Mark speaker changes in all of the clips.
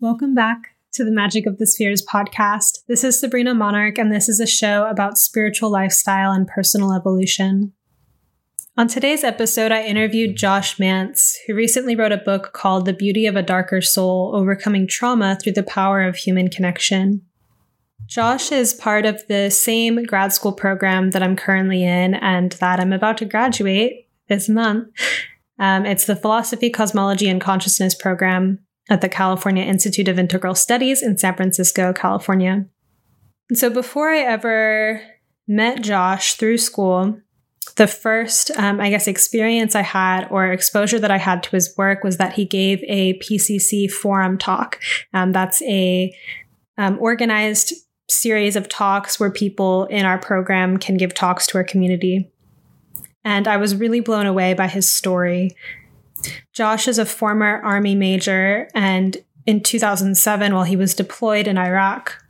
Speaker 1: Welcome back to the Magic of the Spheres podcast. This is Sabrina Monarch, and this is a show about spiritual lifestyle and personal evolution. On today's episode, I interviewed Josh Mantz, who recently wrote a book called The Beauty of a Darker Soul Overcoming Trauma Through the Power of Human Connection. Josh is part of the same grad school program that I'm currently in and that I'm about to graduate this month. Um, it's the Philosophy, Cosmology, and Consciousness program at the California Institute of Integral Studies in San Francisco, California. And so before I ever met Josh through school, the first, um, I guess, experience I had or exposure that I had to his work was that he gave a PCC forum talk. Um, that's a um, organized series of talks where people in our program can give talks to our community. And I was really blown away by his story Josh is a former Army major, and in 2007, while he was deployed in Iraq,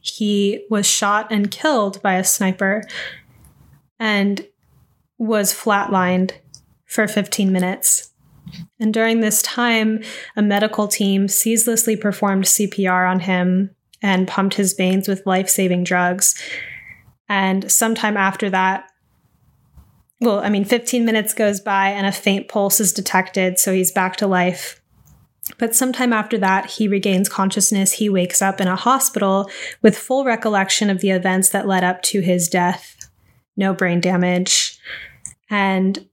Speaker 1: he was shot and killed by a sniper and was flatlined for 15 minutes. And during this time, a medical team ceaselessly performed CPR on him and pumped his veins with life saving drugs. And sometime after that, well, I mean, 15 minutes goes by and a faint pulse is detected, so he's back to life. But sometime after that, he regains consciousness. He wakes up in a hospital with full recollection of the events that led up to his death. No brain damage. And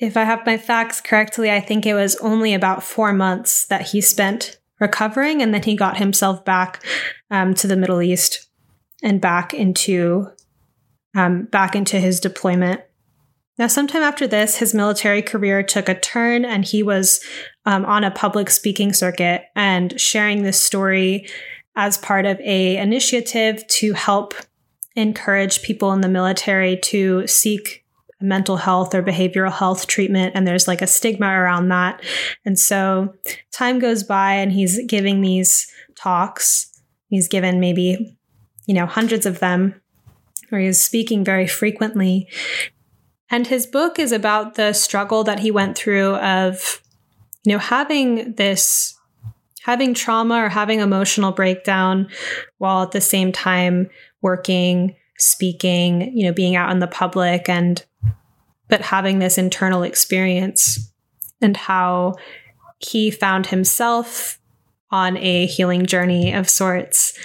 Speaker 1: if I have my facts correctly, I think it was only about four months that he spent recovering, and then he got himself back um, to the Middle East and back into um, back into his deployment. Now, sometime after this, his military career took a turn and he was um, on a public speaking circuit and sharing this story as part of a initiative to help encourage people in the military to seek mental health or behavioral health treatment. And there's like a stigma around that. And so time goes by and he's giving these talks. He's given maybe you know hundreds of them or he's speaking very frequently and his book is about the struggle that he went through of, you know, having this, having trauma or having emotional breakdown while at the same time working, speaking, you know, being out in the public and, but having this internal experience and how he found himself on a healing journey of sorts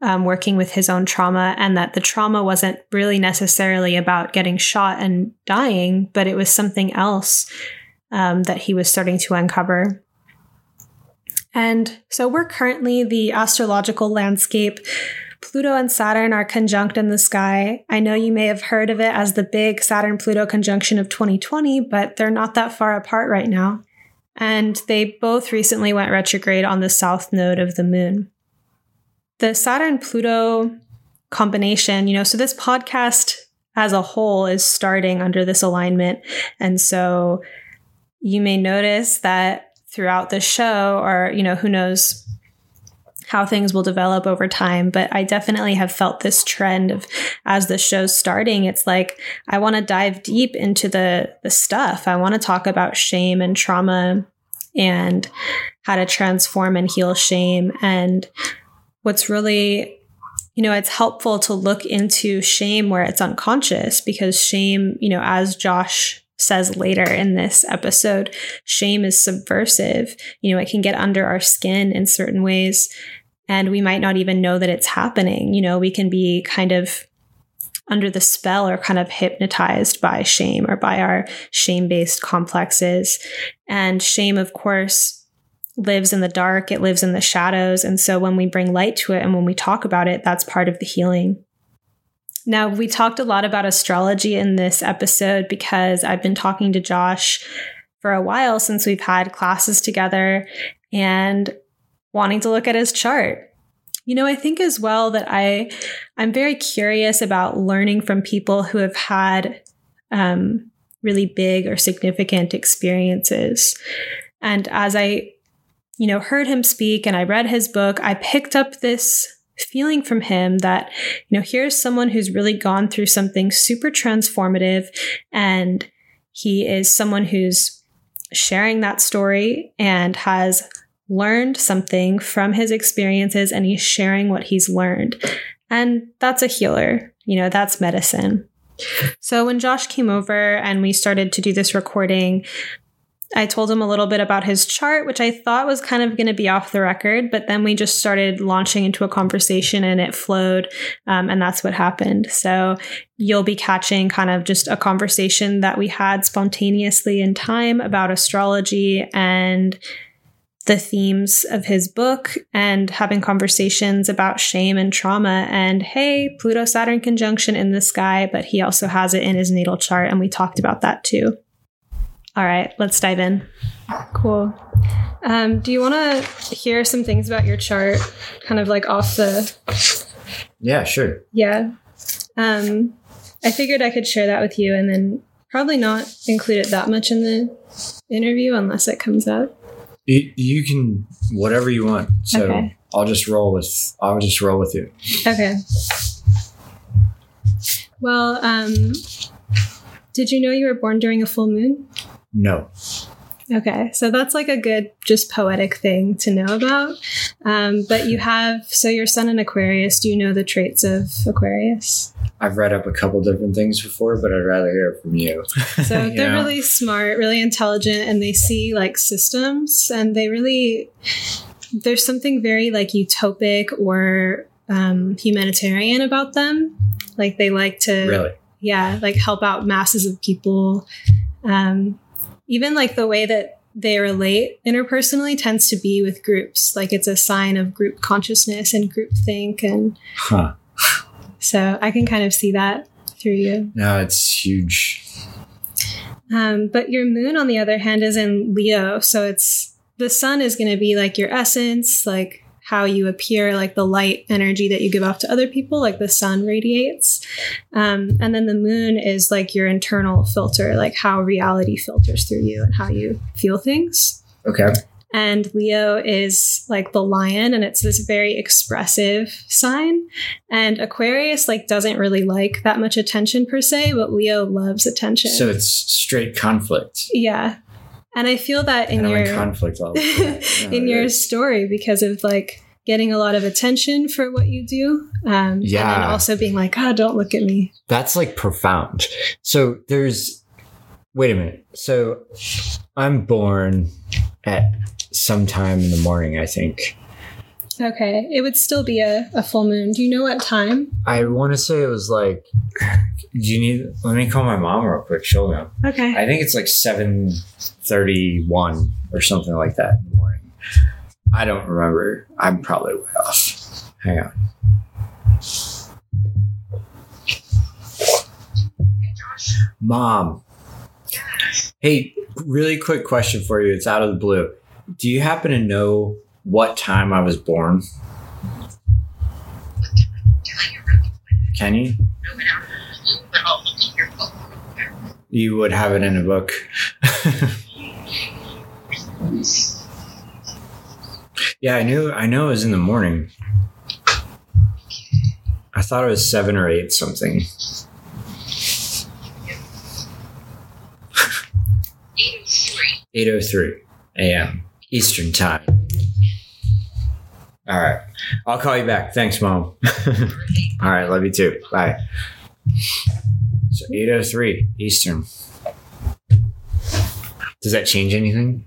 Speaker 1: um, working with his own trauma, and that the trauma wasn't really necessarily about getting shot and dying, but it was something else um, that he was starting to uncover. And so we're currently the astrological landscape. Pluto and Saturn are conjunct in the sky. I know you may have heard of it as the big Saturn Pluto conjunction of 2020, but they're not that far apart right now. And they both recently went retrograde on the south node of the moon the Saturn Pluto combination, you know, so this podcast as a whole is starting under this alignment. And so you may notice that throughout the show, or, you know, who knows how things will develop over time. But I definitely have felt this trend of as the show's starting, it's like I want to dive deep into the the stuff. I want to talk about shame and trauma and how to transform and heal shame and what's really you know it's helpful to look into shame where it's unconscious because shame you know as josh says later in this episode shame is subversive. You know it can get under our skin in certain ways and we might not even know that it's happening. You know we can be kind of under the spell or kind of hypnotized by shame or by our shame based complexes. And shame of course lives in the dark, it lives in the shadows. And so when we bring light to it and when we talk about it, that's part of the healing. Now, we talked a lot about astrology in this episode because I've been talking to Josh for a while since we've had classes together and wanting to look at his chart. You know, I think as well that I I'm very curious about learning from people who have had um, really big or significant experiences. And as I you know, heard him speak and I read his book, I picked up this feeling from him that, you know, here's someone who's really gone through something super transformative and he is someone who's sharing that story and has learned something from his experiences and he's sharing what he's learned. And that's a healer. You know, that's medicine. So when Josh came over and we started to do this recording, I told him a little bit about his chart, which I thought was kind of going to be off the record, but then we just started launching into a conversation and it flowed. Um, and that's what happened. So you'll be catching kind of just a conversation that we had spontaneously in time about astrology and the themes of his book and having conversations about shame and trauma and hey pluto saturn conjunction in the sky but he also has it in his natal chart and we talked about that too all right, let's dive in. Cool. Um, do you want to hear some things about your chart, kind of like off the?
Speaker 2: Yeah, sure.
Speaker 1: Yeah. Um, I figured I could share that with you, and then probably not include it that much in the interview unless it comes up.
Speaker 2: You, you can whatever you want. So okay. I'll just roll with. I'll just roll with you.
Speaker 1: Okay. Well, um, did you know you were born during a full moon?
Speaker 2: No.
Speaker 1: Okay, so that's like a good, just poetic thing to know about. Um, but you have, so your sun in Aquarius, do you know the traits of Aquarius?
Speaker 2: I've read up a couple different things before, but I'd rather hear it from you.
Speaker 1: So you they're know? really smart, really intelligent, and they see like systems, and they really, there's something very like utopic or um, humanitarian about them. Like they like to,
Speaker 2: really?
Speaker 1: yeah, like help out masses of people. Um, even like the way that they relate interpersonally tends to be with groups. Like it's a sign of group consciousness and group think. And huh. so I can kind of see that through you.
Speaker 2: No, it's huge.
Speaker 1: Um, but your moon, on the other hand, is in Leo. So it's the sun is going to be like your essence, like how you appear, like the light energy that you give off to other people, like the sun radiates. Um, and then the moon is like your internal filter, like how reality filters through you and how you feel things.
Speaker 2: Okay.
Speaker 1: And Leo is like the lion, and it's this very expressive sign. And Aquarius like doesn't really like that much attention per se, but Leo loves attention.
Speaker 2: So it's straight conflict.
Speaker 1: Yeah. And I feel that in your
Speaker 2: conflict all
Speaker 1: in your story because of like getting a lot of attention for what you do. Um, yeah. And also being like, oh, don't look at me.
Speaker 2: That's like profound. So there's, wait a minute. So I'm born at some time in the morning, I think.
Speaker 1: Okay. It would still be a, a full moon. Do you know what time?
Speaker 2: I want to say it was like do you need let me call my mom real quick she'll know.
Speaker 1: Okay.
Speaker 2: I think it's like 7.31 or something like that in the morning. I don't remember. I'm probably way off. Hang on. Mom. Hey really quick question for you. It's out of the blue. Do you happen to know what time i was born can you you would have it in a book. yeah, I knew. I know it was in the morning. I thought it was seven or eight something. 803 a.m. Eastern Time. All right. I'll call you back. Thanks, Mom. All right. Love you too. Bye. So 803 Eastern. Does that change anything?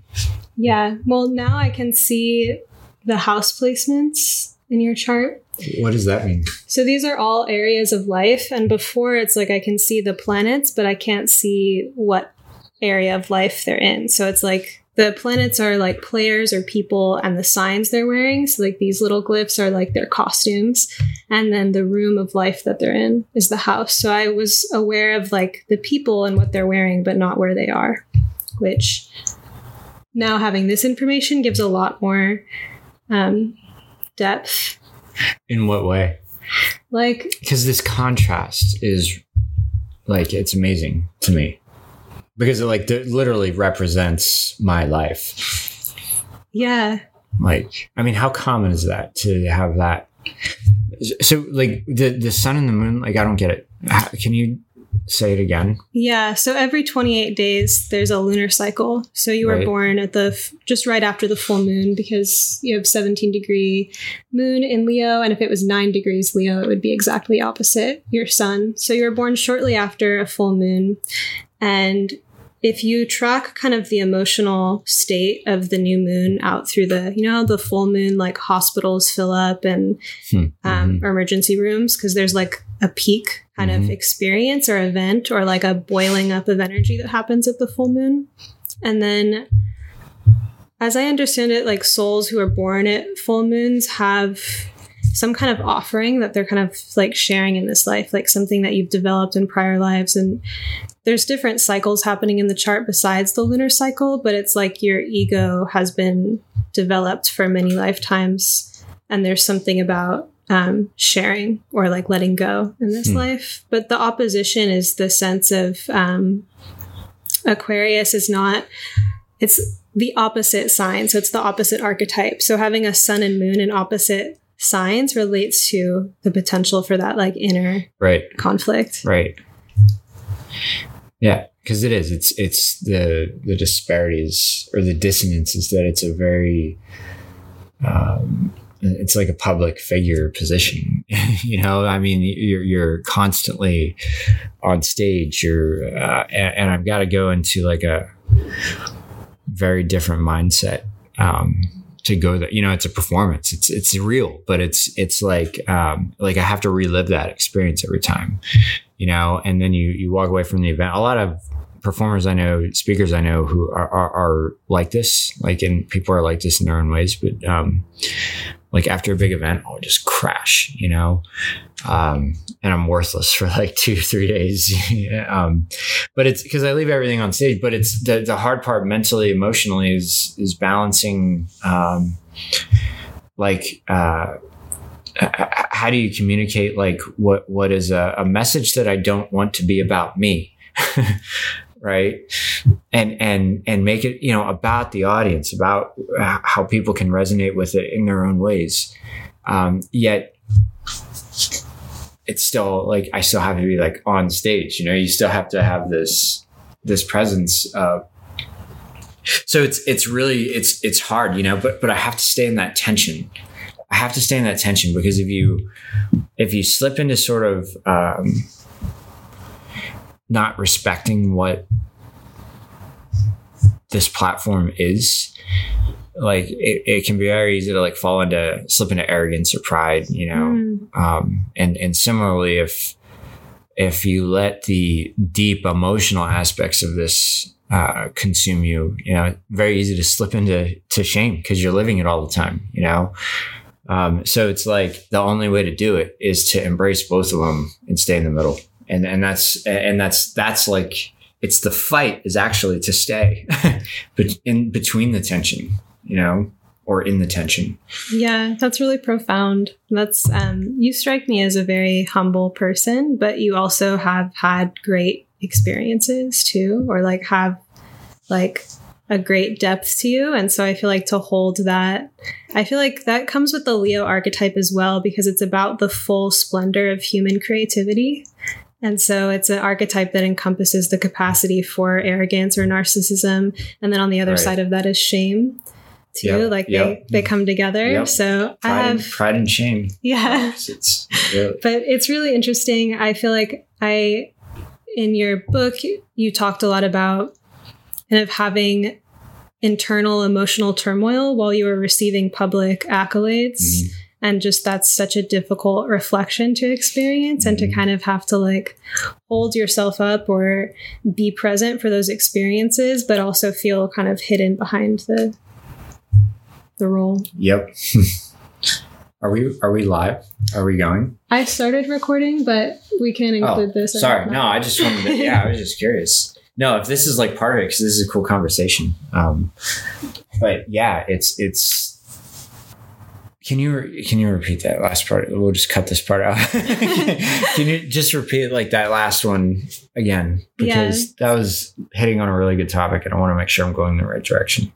Speaker 1: Yeah. Well, now I can see the house placements in your chart.
Speaker 2: What does that mean?
Speaker 1: So these are all areas of life. And before it's like I can see the planets, but I can't see what area of life they're in. So it's like the planets are like players or people and the signs they're wearing. So like these little glyphs are like their costumes. And then the room of life that they're in is the house. So I was aware of like the people and what they're wearing, but not where they are, which now having this information gives a lot more um, depth.
Speaker 2: In what way?
Speaker 1: Like,
Speaker 2: because this contrast is like, it's amazing to me because it like literally represents my life.
Speaker 1: Yeah.
Speaker 2: Like, I mean, how common is that to have that? So, like the the sun and the moon, like I don't get it. How, can you say it again.
Speaker 1: Yeah, so every 28 days there's a lunar cycle. So you were
Speaker 2: Right.
Speaker 1: born at the f- just right after the full moon because you have 17 degree moon in Leo and if it was 9 degrees Leo it would be exactly opposite your sun. So you were born shortly after a full moon and if you track kind of the emotional state of the new moon out through the you know the full moon like hospitals fill up and
Speaker 2: Hmm.
Speaker 1: um,
Speaker 2: Mhm.
Speaker 1: or emergency rooms because there's like a peak kind of
Speaker 2: Mhm.
Speaker 1: experience or event or like a boiling up of energy that happens at the full moon. And then, as I understand it, like souls who are born at full moons have some kind of offering that they're kind of like sharing in this life, like something that you've developed in prior lives. And there's different cycles happening in the chart besides the lunar cycle, but it's like your ego has been developed for many lifetimes. And there's something about um, sharing or like letting go in this
Speaker 2: Hmm.
Speaker 1: life. But the opposition is the sense of um, Aquarius is not, it's the opposite sign. So it's the opposite archetype. So having a sun and moon in opposite signs relates to the potential for that like inner
Speaker 2: Right.
Speaker 1: conflict.
Speaker 2: Right. Yeah, because it is. It's it's the the disparities or the dissonance is that it's a very um, it's like a public figure position. you know, I mean, you're you're constantly on stage. You're uh, and, and I've got to go into like a very different mindset um, to go there. You know, it's a performance. It's it's real, but it's it's like um, like I have to relive that experience every time you know, and then you you walk away from the event. A lot of performers I know, speakers I know who are, are, are like this, like, and people are like this in their own ways, but, um, like after a big event, I'll just crash, you know, um, and I'm worthless for like two, three days. um, but it's because I leave everything on stage, but it's the, the hard part mentally, emotionally is, is balancing, um, like, uh, how do you communicate like what what is a, a message that I don't want to be about me, right? And and and make it you know about the audience, about how people can resonate with it in their own ways. Um, yet it's still like I still have to be like on stage. You know, you still have to have this this presence. Uh, so it's it's really it's it's hard, you know. But but I have to stay in that tension. I have to stay in that tension because if you if you slip into sort of um, not respecting what this platform is, like it, it can be very easy to like fall into slip into arrogance or pride, you know.
Speaker 1: Mm.
Speaker 2: Um, and and similarly, if if you let the deep emotional aspects of this uh, consume you, you know, very easy to slip into to shame because you're living it all the time, you know. Um, so it's like the only way to do it is to embrace both of them and stay in the middle, and and that's and that's that's like it's the fight is actually to stay, but in between the tension, you know, or in the tension.
Speaker 1: Yeah, that's really profound. That's um you strike me as a very humble person, but you also have had great experiences too or like have like a great depth to you and so I feel like to hold that I feel like that comes with the Leo archetype as well because it's about the full splendor of human creativity. And so it's an archetype that encompasses the capacity for arrogance or narcissism and then on the other
Speaker 2: Right.
Speaker 1: side of that is shame too
Speaker 2: Yep,
Speaker 1: like
Speaker 2: yep.
Speaker 1: they they come together
Speaker 2: Yep.
Speaker 1: so i
Speaker 2: Pride,
Speaker 1: have
Speaker 2: and, pride and shame.
Speaker 1: yeah
Speaker 2: It's really,
Speaker 1: but it's really interesting i feel like i in your book you talked a lot about kind of having internal emotional turmoil while you were receiving public accolades
Speaker 2: Mhm.
Speaker 1: And just that's such a difficult reflection to experience and to
Speaker 2: Mhm.
Speaker 1: kind of have to like hold yourself up or be present for those experiences but also feel kind of hidden behind the the role
Speaker 2: Yep. are we are we live? Are we going?
Speaker 1: i started recording but we can include this
Speaker 2: Oh, sorry. No, I just wanted to. Yeah, I was just curious. No, if this is like part of it, because this is a cool conversation. Um, but yeah, it's it's. Can you re- can you repeat that last part? We'll just cut this part out. can you just repeat like that last one again? Because that was hitting on a really good topic, and I want to make sure I'm going in the right direction.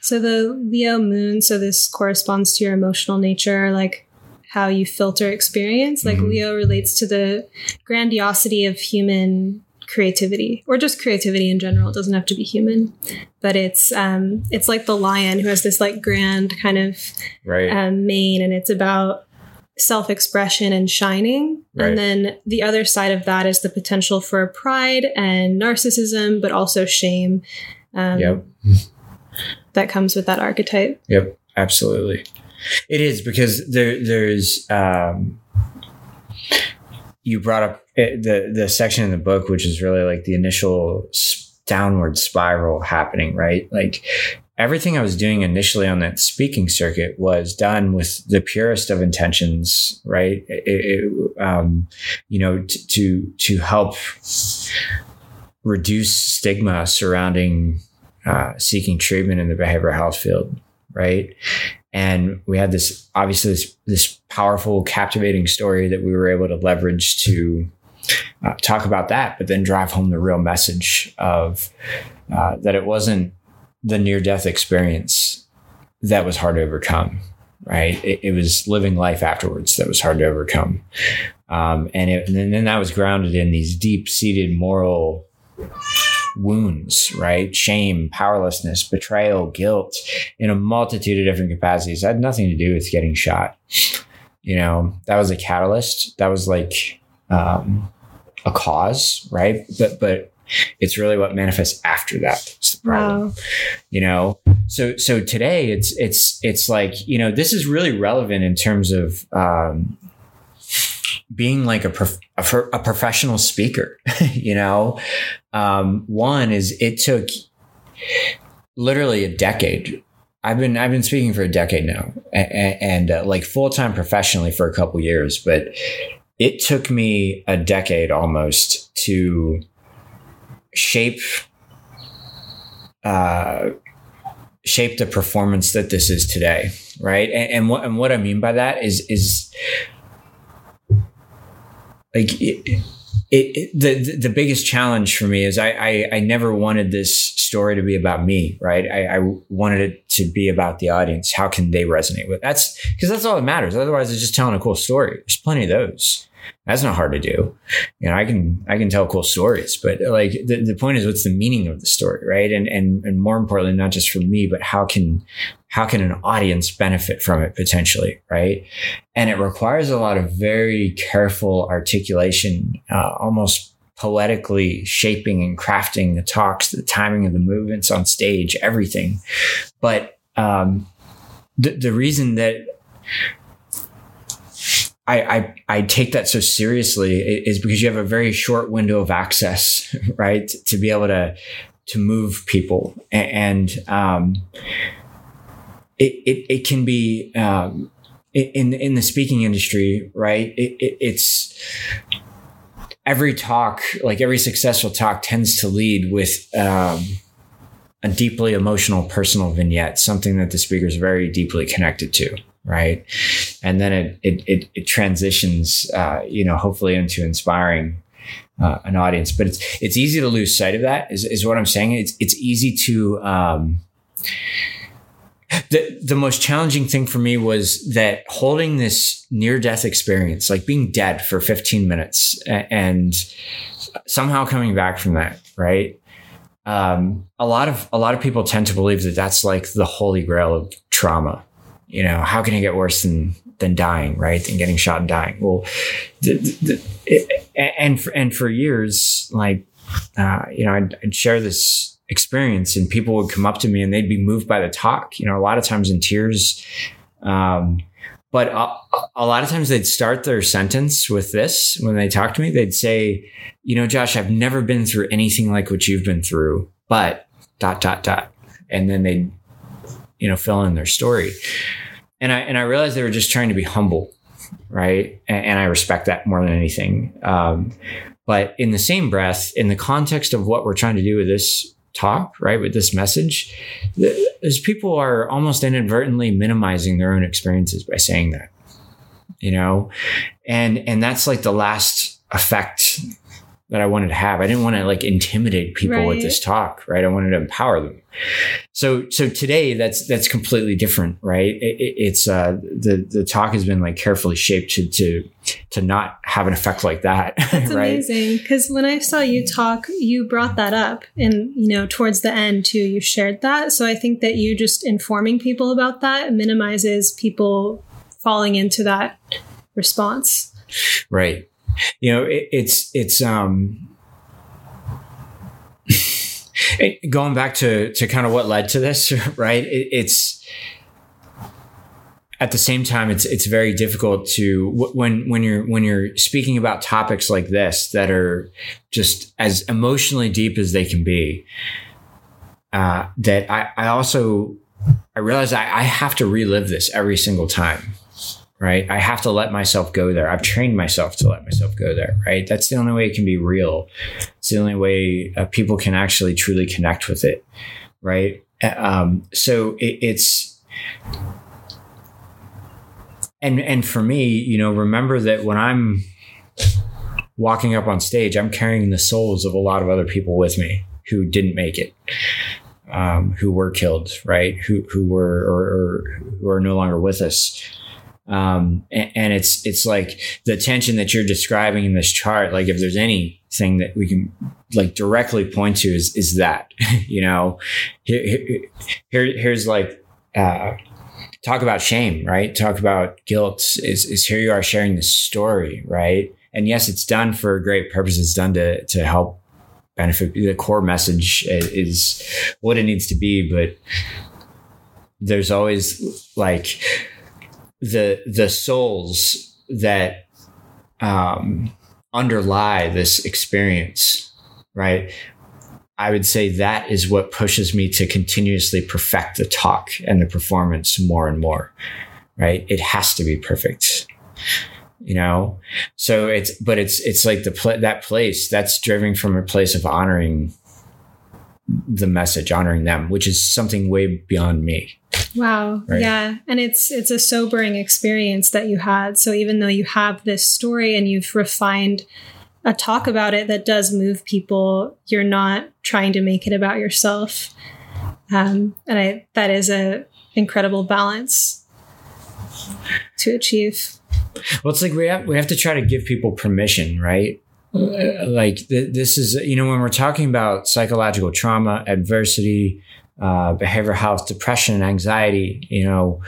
Speaker 1: So the Leo moon, so this corresponds to your emotional nature, like how you filter experience. Like
Speaker 2: Mhm.
Speaker 1: Leo relates to the grandiosity of human creativity or just creativity in general. It doesn't have to be human, but it's um, it's like the lion who has this like grand kind of
Speaker 2: right.
Speaker 1: um, mane, and it's about self expression and shining.
Speaker 2: Right.
Speaker 1: And then the other side of that is the potential for pride and narcissism, but also shame. Um,
Speaker 2: Yep.
Speaker 1: That comes with that archetype.
Speaker 2: Yep, absolutely. It is because there there's um you brought up eh, the the section in the book which is really like the initial downward spiral happening, right? Like everything I was doing initially on that speaking circuit was done with the purest of intentions, right? It, it, um, you know, t- to to help reduce stigma surrounding uh, seeking treatment in the behavioral health field, right? And we had this obviously this, this powerful, captivating story that we were able to leverage to uh, talk about that, but then drive home the real message of uh, that it wasn't the near death experience that was hard to overcome, right? It, it was living life afterwards that was hard to overcome. Um, and, it, and then that was grounded in these deep seated moral wounds, right? Shame, powerlessness, betrayal, guilt in a multitude of different capacities. It had nothing to do with getting shot. You know, that was a catalyst. That was like um, a cause, right? But but it's really what manifests after that. It's the problem.
Speaker 1: Wow.
Speaker 2: You know, so so today it's it's it's like you know this is really relevant in terms of um, being like a, prof- a, a professional speaker. you know, um, one is it took literally a decade. I've been I've been speaking for a decade now, and, and uh, like full time professionally for a couple years. But it took me a decade almost to shape uh, shape the performance that this is today, right? And, and what and what I mean by that is is like it, it, the the biggest challenge for me is I, I, I never wanted this story to be about me, right? I, I wanted it to be about the audience. How can they resonate with? That's because that's all that matters. Otherwise, it's just telling a cool story. There's plenty of those. That's not hard to do. You know, I can I can tell cool stories, but like the, the point is, what's the meaning of the story, right? And and and more importantly, not just for me, but how can how can an audience benefit from it potentially, right? And it requires a lot of very careful articulation, uh, almost poetically shaping and crafting the talks, the timing of the movements on stage, everything. But um, the the reason that I, I, I take that so seriously is because you have a very short window of access, right? To be able to to move people, and um, it, it it can be um, in in the speaking industry, right? It, it, it's every talk, like every successful talk, tends to lead with um, a deeply emotional personal vignette, something that the speaker is very deeply connected to right? And then it it it, it transitions uh, you know hopefully into inspiring uh, an audience. But it's it's easy to lose sight of that is, is what i'm saying. It's it's easy to um, the the most challenging thing for me was that holding this near death experience like being dead for 15 minutes and somehow coming back from that right um, a lot of a lot of people tend to believe that that's like the holy grail of trauma you know, how can it get worse than than dying, right? Than getting shot and dying. Well, the, the, it, and for, and for years, like, uh, you know, I'd, I'd, share this experience, and people would come up to me and they'd be moved by the talk. You know, a lot of times in tears. Um, but a, a lot of times they'd start their sentence with this when they talk to me. They'd say, "You know, Josh, I've never been through anything like what you've been through, but dot dot dot," and then they'd you know fill in their story and I and I realized they were just trying to be humble, right? And, and I respect that more than anything. Um, but in the same breath, in the context of what we're trying to do with this talk, right, with this message, as people are almost inadvertently minimizing their own experiences by saying that, you know, and and that's like the last effect that I wanted to have. I didn't want to like intimidate people right. with this talk, right? I wanted to empower them. So, so today that's that's completely different, right? It, it, it's uh, the the talk has been like carefully shaped to to to not have an effect like that.
Speaker 1: That's right? amazing because when I saw you talk, you brought that up, and you know towards the end too, you shared that. So I think that you just informing people about that minimizes people falling into that response.
Speaker 2: Right you know, it, it's it's um going back to to kind of what led to this, right? It, it's at the same time it's it's very difficult to when when you're when you're speaking about topics like this that are just as emotionally deep as they can be uh, that I, I also I realize I, I have to relive this every single time right? I have to let myself go there. I've trained myself to let myself go there, right? That's the only way it can be real. It's the only way uh, people can actually truly connect with it, right? Um, so it, it's, and and for me, you know, remember that when I'm walking up on stage, I'm carrying the souls of a lot of other people with me who didn't make it. Um, who were killed, right? Who who were or, or who are no longer with us um, and, and, it's it's like the tension that you're describing in this chart. Like if there's anything that we can like directly point to is is that you know here, here here's like uh, talk about shame, right? Talk about guilt. Is is here you are sharing this story, right? And yes, it's done for a great purpose. It's done to to help benefit. The core message is what it needs to be, but there's always like the the souls that um, underlie this experience, right? I would say that is what pushes me to continuously perfect the talk and the performance more and more, right? It has to be perfect, you know. So it's, but it's it's like the pl- that place that's driven from a place of honoring the message, honoring them, which is something way beyond me.
Speaker 1: Wow. Right? Yeah. And it's it's a sobering experience that you had. So even though you have this story and you've refined a talk about it that does move people, you're not trying to make it about yourself. Um, and I that is a incredible balance to achieve.
Speaker 2: Well, it's like we have we have to try to give people permission, right? like th- this is you know when we're talking about psychological trauma adversity uh, behavioral health depression and anxiety you know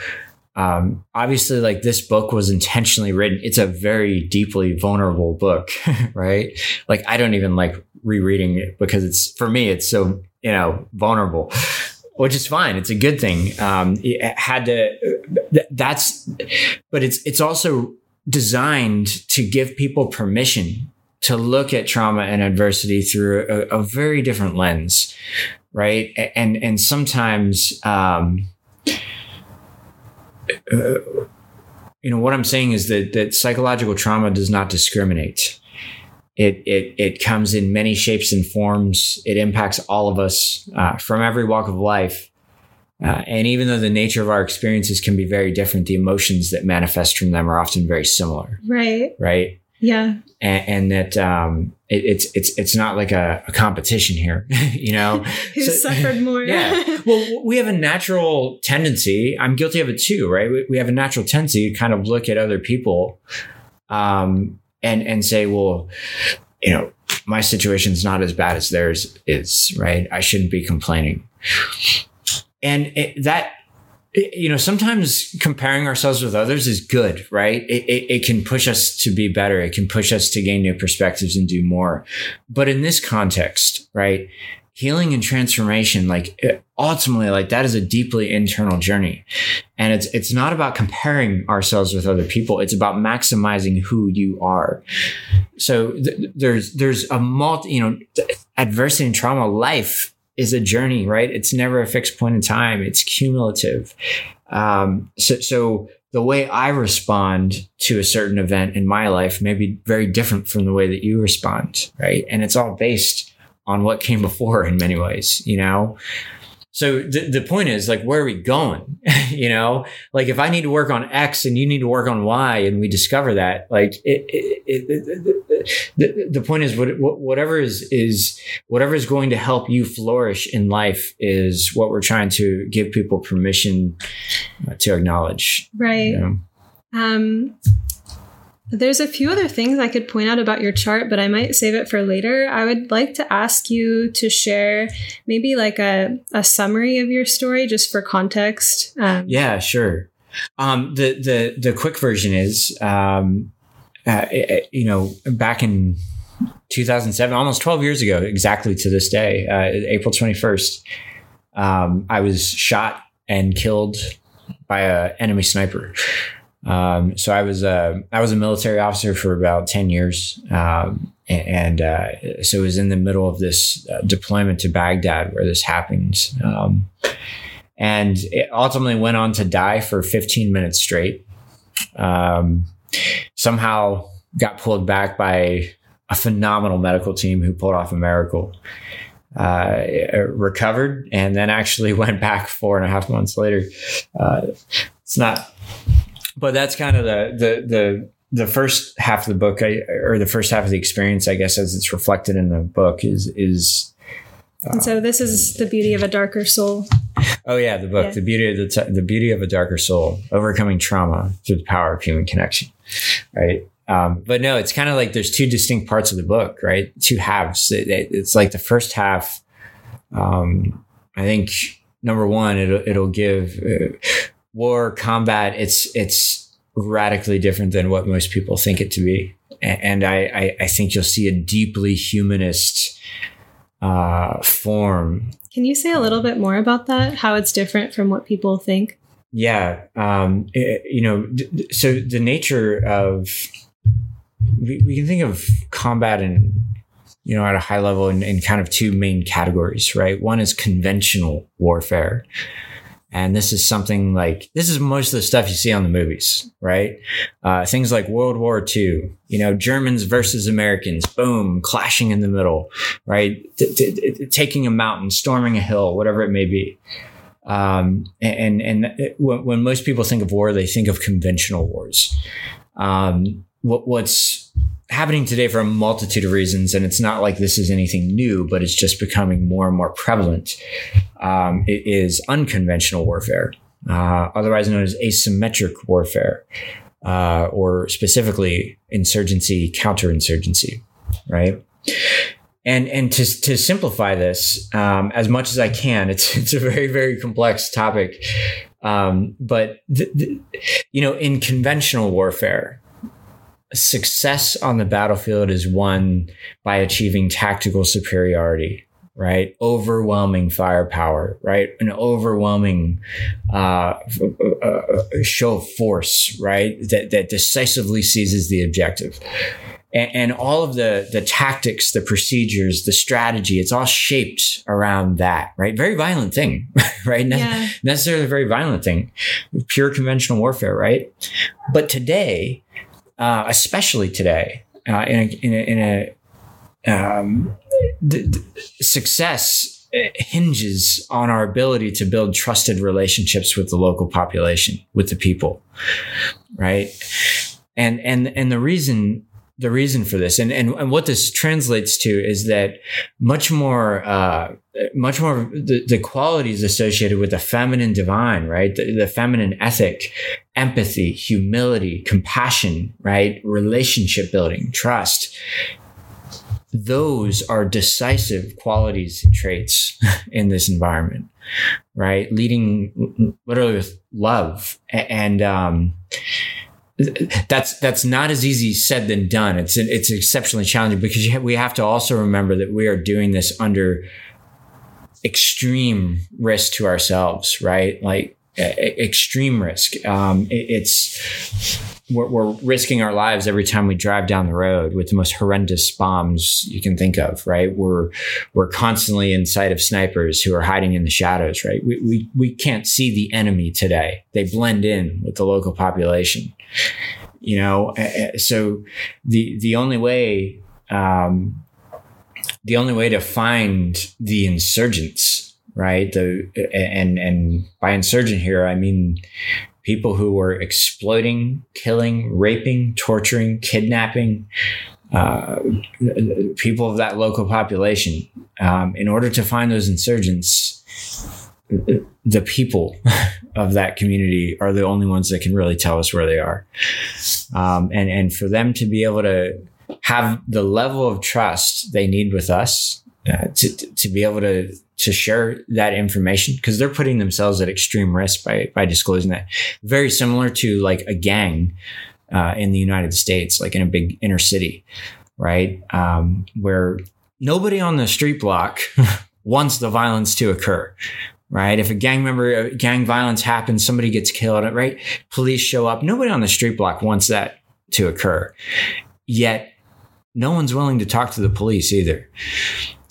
Speaker 2: um, obviously like this book was intentionally written. It's a very deeply vulnerable book right? Like i don't even like rereading it because it's for me it's so you know vulnerable which is fine. It's a good thing. Um, it had to that's but it's it's also designed to give people permission to look at trauma and adversity through a, a very different lens, right? And and sometimes, um, uh, you know, what I'm saying is that that psychological trauma does not discriminate. It it it comes in many shapes and forms. It impacts all of us uh, from every walk of life. Uh, and even though the nature of our experiences can be very different, the emotions that manifest from them are often very similar.
Speaker 1: Right.
Speaker 2: Right.
Speaker 1: Yeah.
Speaker 2: And, and that um, it, it's it's it's not like a, a competition here, you know.
Speaker 1: Who so, suffered more?
Speaker 2: yeah. Well, we have a natural tendency. I'm guilty of it too, right? We, we have a natural tendency to kind of look at other people, um, and and say, well, you know, my situation's not as bad as theirs is, right? I shouldn't be complaining. And it, that you know, sometimes comparing ourselves with others is good, right? It, it, it, can push us to be better. It can push us to gain new perspectives and do more. But in this context, right? Healing and transformation, like ultimately, like that is a deeply internal journey. And it's, it's not about comparing ourselves with other people. It's about maximizing who you are. So th- there's, there's a multi, you know, adversity and trauma life is a journey, right? It's never a fixed point in time. It's cumulative. Um, so, so the way I respond to a certain event in my life may be very different from the way that you respond, right? And it's all based on what came before in many ways, you know? So the, the point is like, where are we going? you know, like if I need to work on X and you need to work on Y and we discover that, like it, it, it, the, the point is what, whatever is, is whatever is going to help you flourish in life is what we're trying to give people permission uh, to acknowledge.
Speaker 1: Right. You know? Um, there's a few other things I could point out about your chart, but I might save it for later. I would like to ask you to share maybe like a, a summary of your story just for context.
Speaker 2: Um, yeah, sure. Um, the, the, the quick version is, um, uh, you know, back in 2007, almost 12 years ago, exactly to this day, uh, April 21st, um, I was shot and killed by a enemy sniper. Um, so I was a I was a military officer for about ten years, um, and uh, so it was in the middle of this uh, deployment to Baghdad where this happens, um, and it ultimately went on to die for 15 minutes straight. Um, somehow got pulled back by a phenomenal medical team who pulled off a miracle. Uh, recovered and then actually went back four and a half months later. Uh, it's not but that's kind of the the the the first half of the book, I, or the first half of the experience, I guess, as it's reflected in the book, is is.
Speaker 1: Uh, and so this is the beauty of a darker soul.
Speaker 2: Oh yeah, the book, yeah. the beauty of the t- the beauty of a darker soul, overcoming trauma through the power of human connection, right? Um, but no, it's kind of like there's two distinct parts of the book, right? Two halves. It, it, it's like the first half. Um, I think number one, it'll it'll give. Uh, war combat it's it's radically different than what most people think it to be. And i i, I think you'll see a deeply humanist uh, form.
Speaker 1: Can you say a little bit more about that? How it's different from what people think?
Speaker 2: Yeah um, it, you know so the nature of we, we can think of combat and you know at a high level in, in kind of two main categories right? One is conventional warfare and this is something like, this is most of the stuff you see on the movies, right? Uh, things like World War II, you know, Germans versus Americans, boom, clashing in the middle, right? T- t- taking a mountain, storming a hill, whatever it may be. Um, and, and it, when, when, most people think of war, they think of conventional wars. Um, what, what's happening today for a multitude of reasons, and it's not like this is anything new, but it's just becoming more and more prevalent. Um, it is unconventional warfare, uh, otherwise known as asymmetric warfare, uh, or specifically insurgency, counterinsurgency, right? And and to to simplify this um, as much as I can, it's it's a very very complex topic. Um, but the, the, you know, in conventional warfare, success on the battlefield is won by achieving tactical superiority right? Overwhelming firepower right? An overwhelming uh, uh, uh, show of force right? That, that decisively seizes the objective. And, and, all of the the tactics the procedures the strategy it's all shaped around that right? Very violent thing right? Yeah. necessarily a very violent thing. Pure conventional warfare right? But today uh, especially today, uh, in a, in a, in a um, the, the success hinges on our ability to build trusted relationships with the local population, with the people, right? And and and the reason the reason for this. And, and, and what this translates to is that much more uh, much more the, the qualities associated with the feminine divine right? The, the feminine ethic empathy humility compassion right? Relationship building trust. Those are decisive qualities and traits in this environment right? Leading literally with love. And um that's that's not as easy said than done. It's it's exceptionally challenging because we have to also remember that we are doing this under extreme risk to ourselves, right? Like extreme risk. Um, it, it's we're, we're, risking our lives every time we drive down the road with the most horrendous bombs you can think of. Right? We're we're constantly in sight of snipers who are hiding in the shadows. Right? We we we can't see the enemy today. They blend in with the local population. You know, so the the only way um, the only way to find the insurgents right? The and and by insurgent here, I mean people who were exploiting, killing, raping, torturing, kidnapping uh, people of that local population. Um, in order to find those insurgents, the people of that community are the only ones that can really tell us where they are. Um, and, and for them to be able to have the level of trust they need with us uh, to, to be able to, to share that information because they're putting themselves at extreme risk by, by disclosing that. Very similar to like a gang uh, in the United States, like in a big inner city, right? Um, where nobody on the street block wants the violence to occur right? If a gang member, uh, gang violence happens, somebody gets killed, right? Police show up. Nobody on the street block wants that to occur. Yet no one's willing to talk to the police either,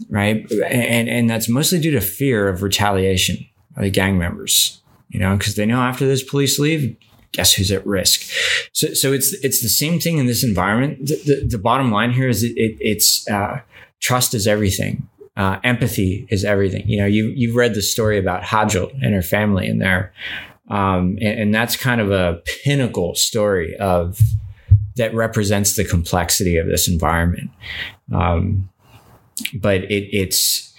Speaker 2: right? And, and that's mostly due to fear of retaliation by the gang members, you know, because they know after this police leave, guess who's at risk? So, so it's, it's the same thing in this environment. The, the, the bottom line here is it, it it's, uh, trust is everything uh, empathy is everything. You know, you you've read the story about Hajar and her family in there, um, and, and, that's kind of a pinnacle story of that represents the complexity of this environment. Um, but it, it's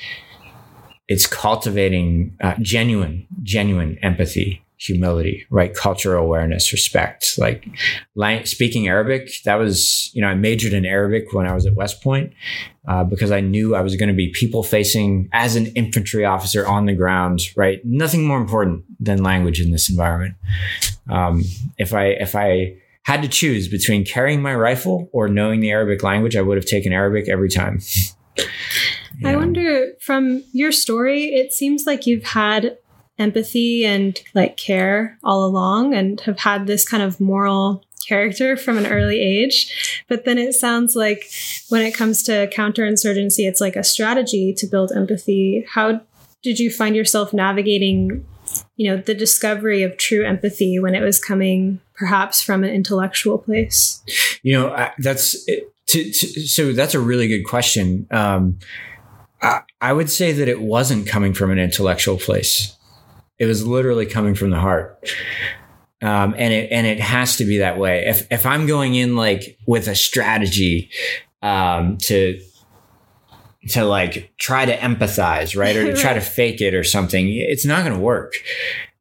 Speaker 2: it's cultivating uh, genuine genuine empathy humility, right? Cultural awareness, respect. Like speaking Arabic, that was, you know, I majored in Arabic when I was at West Point uh, because I knew I was going to be people facing as an infantry officer on the ground, right? Nothing more important than language in this environment. Um, if I, if I, had to choose between carrying my rifle or knowing the Arabic language, I would have taken Arabic every time.
Speaker 1: I wonder from your story, it seems like you've had empathy and like care all along and have had this kind of moral character from an early age. But then it sounds like when it comes to counterinsurgency, it's like a strategy to build empathy. How did you find yourself navigating, you know, the discovery of true empathy when it was coming perhaps from an intellectual place?
Speaker 2: You know, that's to, to, so that's a really good question. Um, I, I would say that it wasn't coming from an intellectual place. It was literally coming from the heart. Um, and it and it has to be that way. If if I'm going in like with a strategy um, to to like try to empathize, right, or to try to fake it or something, it's not going to work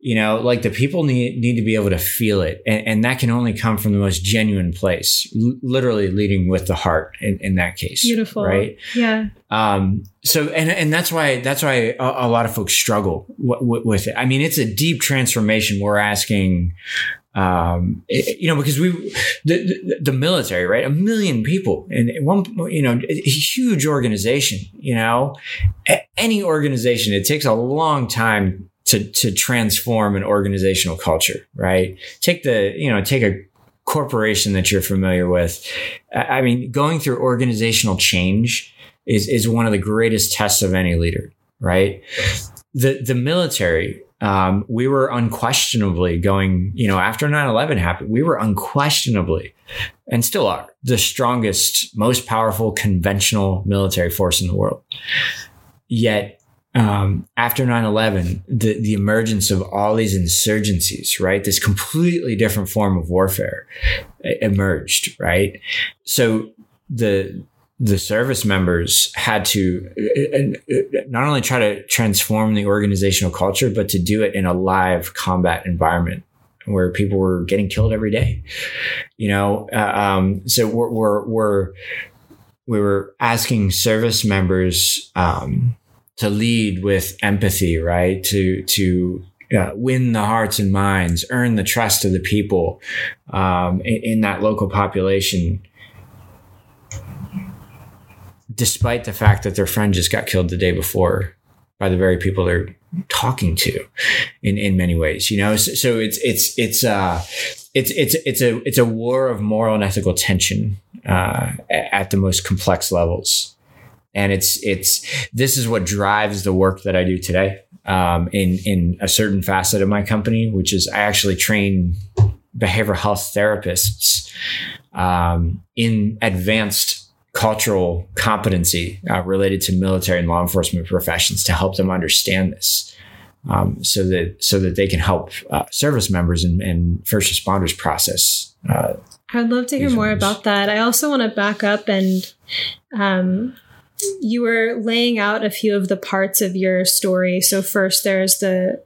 Speaker 2: you know like the people need need to be able to feel it. And, and that can only come from the most genuine place L- literally leading with the heart in, in that case
Speaker 1: beautiful.
Speaker 2: right?
Speaker 1: Yeah. Um
Speaker 2: so and and that's why that's why a, a lot of folks struggle w- w- with it. I mean it's a deep transformation we're asking um, it, you know, because we, the, the, the, military, right? A million people and one, you know, a huge organization, you know, any organization, it takes a long time to to transform an organizational culture, right? Take the, you know, take a corporation that you're familiar with. I mean, going through organizational change is is one of the greatest tests of any leader, right? The the military um, we were unquestionably going, you know, after 9 11 happened, we were unquestionably and still are the strongest, most powerful conventional military force in the world. Yet um, after 9-11 the, the emergence of all these insurgencies right? This completely different form of warfare emerged right? So the the service members had to not only try to transform the organizational culture but to do it in a live combat environment where people were getting killed every day you know? Uh, um, so we're, we're, we're we were asking service members um, to lead with empathy, right? To to uh, win the hearts and minds, earn the trust of the people um, in, in, that local population, despite the fact that their friend just got killed the day before by the very people they're talking to, in in many ways. You know, so, so it's it's it's uh it's it's it's a it's a war of moral and ethical tension uh, at the most complex levels and it's it's this is what drives the work that I do today um, in in a certain facet of my company, which is I actually train behavioral health therapists um, in advanced cultural competency uh, related to military and law enforcement professions to help them understand this. Um, so that so that they can help uh, service members and, and, first responders process. Uh,
Speaker 1: I'd love to hear more about that. I also want to back up and um, you were laying out a few of the parts of your story. So first, there's the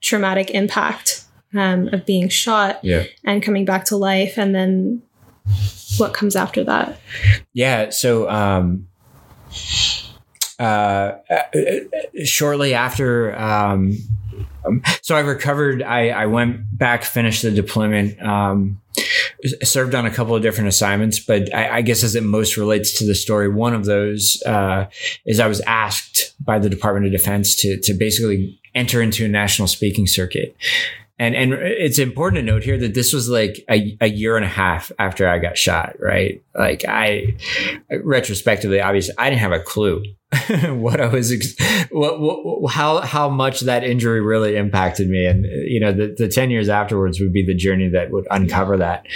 Speaker 1: traumatic impact um, of being shot
Speaker 2: yeah.
Speaker 1: and coming back to life, and then what comes after that?
Speaker 2: Yeah. So, um, uh, shortly after, um, so I recovered. I, I, went back, finished the deployment, um, served on a couple of different assignments, but I, I, guess as it most relates to the story, one of those uh, is I was asked by the Department of Defense to to basically enter into a national speaking circuit. And and it's important to note here that this was like a, a year and a half after I got shot, right? Like I retrospectively, obviously, I didn't have a clue what I was, what, what, how, how much that injury really impacted me. And, you know, the, the 10 years afterwards would be the journey that would uncover that.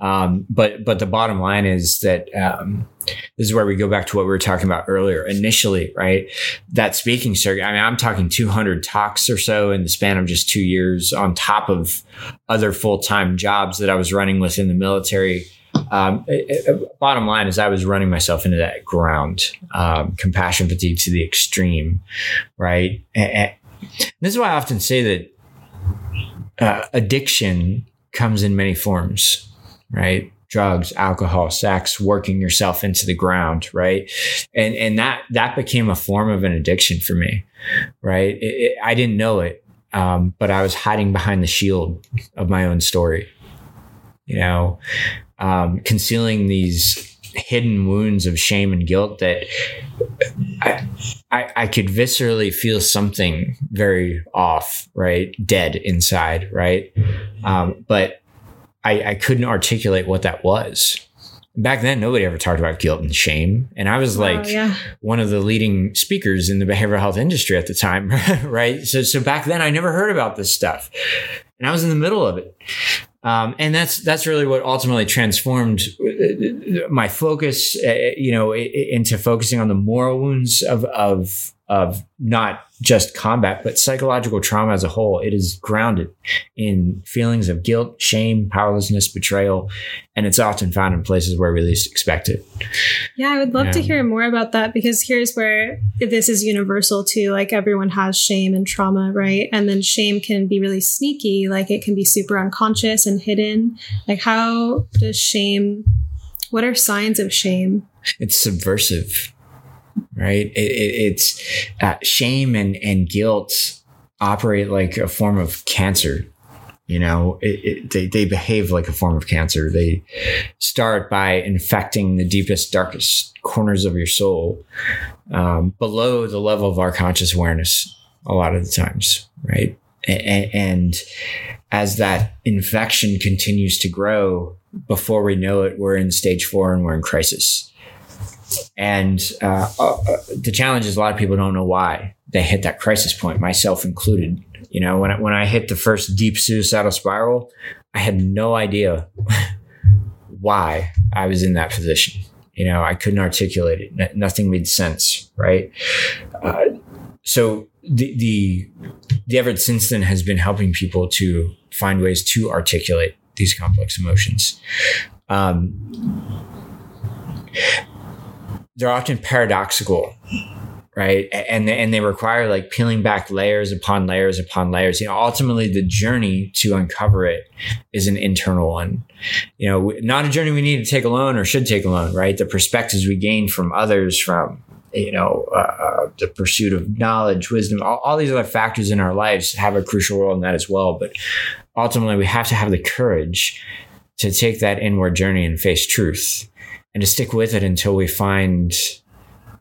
Speaker 2: Um, but, but the bottom line is that, um, this is where we go back to what we were talking about earlier. Initially, right? That speaking circuit, I mean, I'm talking 200 talks or so in the span of just two years on top of other full time jobs that I was running within the military um, it, it, bottom line is I was running myself into that ground, um, compassion fatigue to the extreme, right? And, and this is why I often say that uh, addiction comes in many forms, right? Drugs, alcohol, sex, working yourself into the ground, right? And and that that became a form of an addiction for me, right? It, I didn't know it, um, but I was hiding behind the shield of my own story, you know um, concealing these hidden wounds of shame and guilt that I, I, I could viscerally feel something very off, right? Dead inside, right? Um, but I, I couldn't articulate what that was. Back then, nobody ever talked about guilt and shame. And I was like oh, yeah. one of the leading speakers in the behavioral health industry at the time, right? So, so back then, I never heard about this stuff. And I was in the middle of it. Um, and that's that's really what ultimately transformed uh, my focus, uh, you know, into focusing on the moral wounds of of of not just combat, but psychological trauma as a whole. It is grounded in feelings of guilt, shame, powerlessness, betrayal, and it's often found in places where we least expect it.
Speaker 1: Yeah, I would love to hear more about that because here's where this is universal too. Like everyone has shame and trauma, right? And then shame can be really sneaky, like it can be super unconscious and hidden. Like, how does shame, what are signs of shame?
Speaker 2: It's subversive right? It, it, it's uh, shame and, and guilt operate like a form of cancer. You know, it, they, they behave like a form of cancer. They start by infecting the deepest, darkest corners of your soul um, below the level of our conscious awareness a lot of the times, right? And, and as that infection continues to grow, before we know it, we're in stage four and we're in crisis and uh, uh, the challenge is a lot of people don't know why they hit that crisis point, myself included. You know, when I, when I hit the first deep suicidal spiral, I had no idea why I was in that position. You know, I couldn't articulate it. N- nothing made sense, right? Uh, so the, the the effort since then has been helping people to find ways to articulate these complex emotions. Um, they're often paradoxical right? And and they require like peeling back layers upon layers upon layers. You know ultimately the journey to uncover it is an internal one. You know not a journey we need to take alone or should take alone right? The perspectives we gain from others from you know uh, uh, the pursuit of knowledge wisdom all, all these other factors in our lives have a crucial role in that as well. But ultimately we have to have the courage to take that inward journey and face truth and to stick with it until we find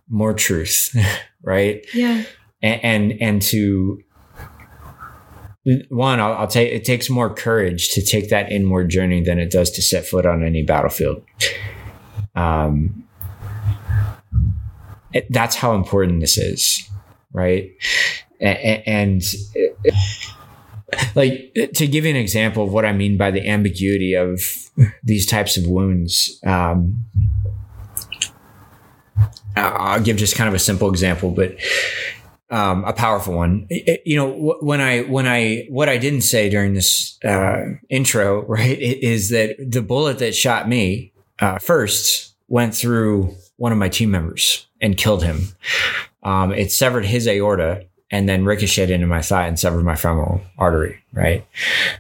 Speaker 2: more truth, right?
Speaker 1: Yeah.
Speaker 2: And, and, and to one, I'll, I'll take it takes more courage to take that inward journey than it does to set foot on any battlefield. Um, it, that's how important this is, right? And, and it, like to give you an example of what I mean by the ambiguity of these types of wounds. Um, I'll give just kind of a simple example, but um, a powerful one. It, you know, when I when I what I didn't say during this uh, intro, right, is that the bullet that shot me uh, first went through one of my team members and killed him. Um, it severed his aorta and then ricocheted into my thigh and severed my femoral artery. Right.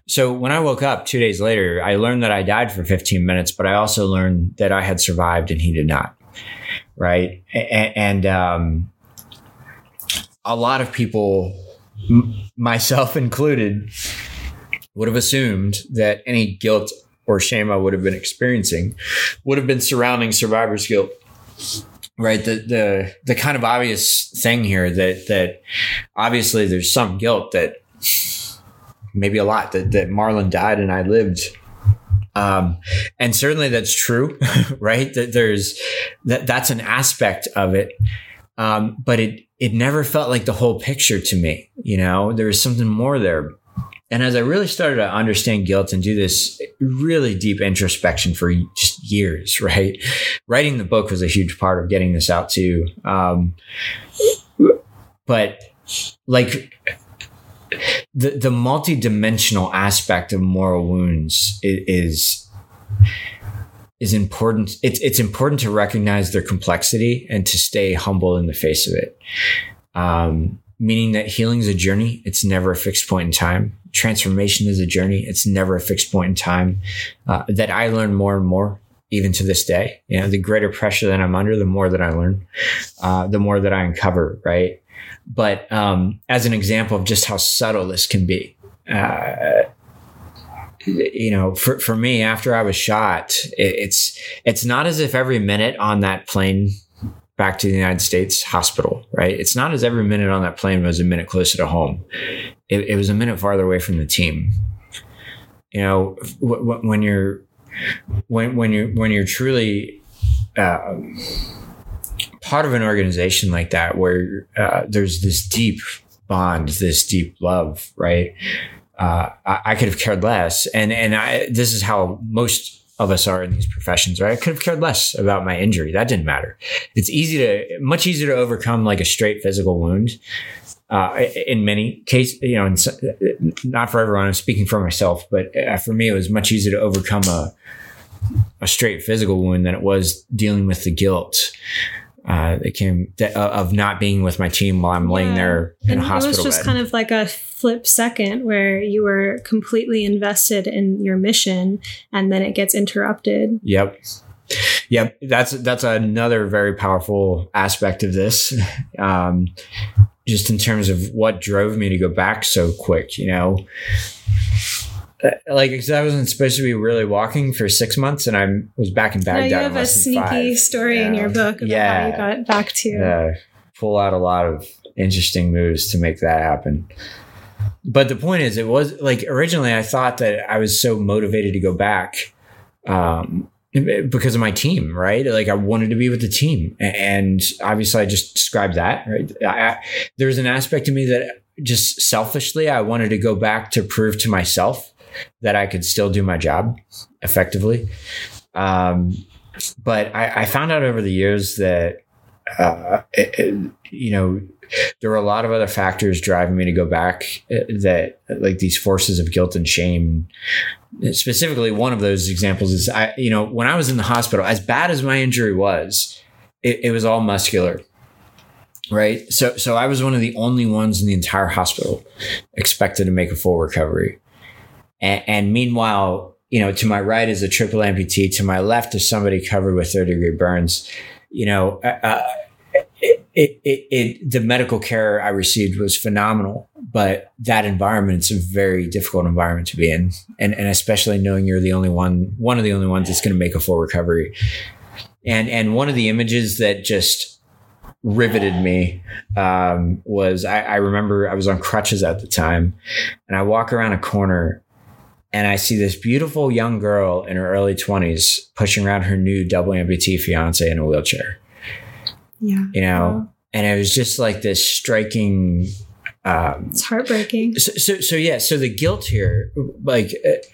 Speaker 2: So when I woke up two days later, I learned that I died for 15 minutes, but I also learned that I had survived and he did not. Right. And, um, a lot of people, myself included, would have assumed that any guilt or shame I would have been experiencing would have been surrounding survivor's guilt. Right. The the the kind of obvious thing here that that obviously there's some guilt that maybe a lot that, that Marlon died and I lived. Um, and certainly that's true, right? That there's that that's an aspect of it. Um, but it it never felt like the whole picture to me. You know, there was something more there. And as I really started to understand guilt and do this really deep introspection for just years, right? Writing the book was a huge part of getting this out too. Um, but like the the multidimensional aspect of moral wounds is is important. It's it's important to recognize their complexity and to stay humble in the face of it. Um, meaning that healing is a journey. It's never a fixed point in time. Transformation is a journey. It's never a fixed point in time. Uh, that I learn more and more, even to this day. You know, the greater pressure that I'm under, the more that I learn, uh, the more that I uncover. Right. But um, as an example of just how subtle this can be, uh, you know, for, for me, after I was shot, it, it's it's not as if every minute on that plane back to the United States hospital, right? It's not as every minute on that plane was a minute closer to home. It, it was a minute farther away from the team. You know, w- w- when you're when when you're when you're truly uh, part of an organization like that, where uh, there's this deep bond, this deep love, right? uh, I, I, could have cared less. And and I, this is how most of us are in these professions, right? I could have cared less about my injury. That didn't matter. It's easy to, much easier to overcome like a straight physical wound. Uh, in many cases, you know, not for everyone. I'm speaking for myself, but uh, for me, it was much easier to overcome a a straight physical wound than it was dealing with the guilt uh, that came uh, of not being with my team while I'm yeah. laying there in and a hospital. It was
Speaker 1: just
Speaker 2: bed.
Speaker 1: kind of like a flip second where you were completely invested in your mission, and then it gets interrupted.
Speaker 2: Yep. Yep, that's that's another very powerful aspect of this. Um, just in terms of what drove me to go back so quick, you know, like because I wasn't supposed to be really walking for six months, and I was back in Baghdad.
Speaker 1: Yeah, you have a sneaky story in your book about yeah, how you got back to.
Speaker 2: Yeah, pull out a lot of interesting moves to make that happen. But the point is, it was like originally I thought that I was so motivated to go back um, because of my team, right? Like I wanted to be with the team, and obviously I just described that. Right, I, there's an aspect to me that just selfishly I wanted to go back to prove to myself that I could still do my job effectively. Um, but I, I, found out over the years that, uh, it, it, you know, there were a lot of other factors driving me to go back uh, that like these forces of guilt and shame specifically one of those examples is i you know when i was in the hospital as bad as my injury was it, it was all muscular right so so i was one of the only ones in the entire hospital expected to make a full recovery and, and meanwhile, you know, to my right is a triple amputee. To my left is somebody covered with third degree burns. You know, uh, uh it, it, it, it, the medical care I received was phenomenal, but that environment, it's a very difficult environment to be in. And, and especially knowing you're the only one, one of the only ones that's going to make a full recovery. And, and one of the images that just riveted me um, was I, I remember I was on crutches at the time and I walk around a corner and I see this beautiful young girl in her early 20s pushing around her new double amputee fiance in a wheelchair.
Speaker 1: Yeah.
Speaker 2: You know, and it was just like this striking.
Speaker 1: Um, it's heartbreaking.
Speaker 2: So, so, so, yeah. So the guilt here, like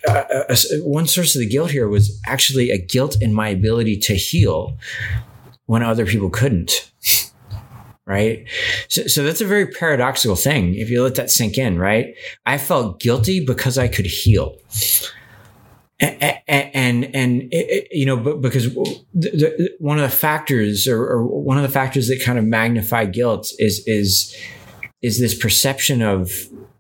Speaker 2: uh, uh, uh, one source of the guilt here was actually a guilt in my ability to heal when other people couldn't. Right. So, so that's a very paradoxical thing. If you let that sink in, right? I felt guilty because I could heal. And, and, and it, you know, because the, the, one of the factors or, or one of the factors that kind of magnify guilt is, is, is this perception of,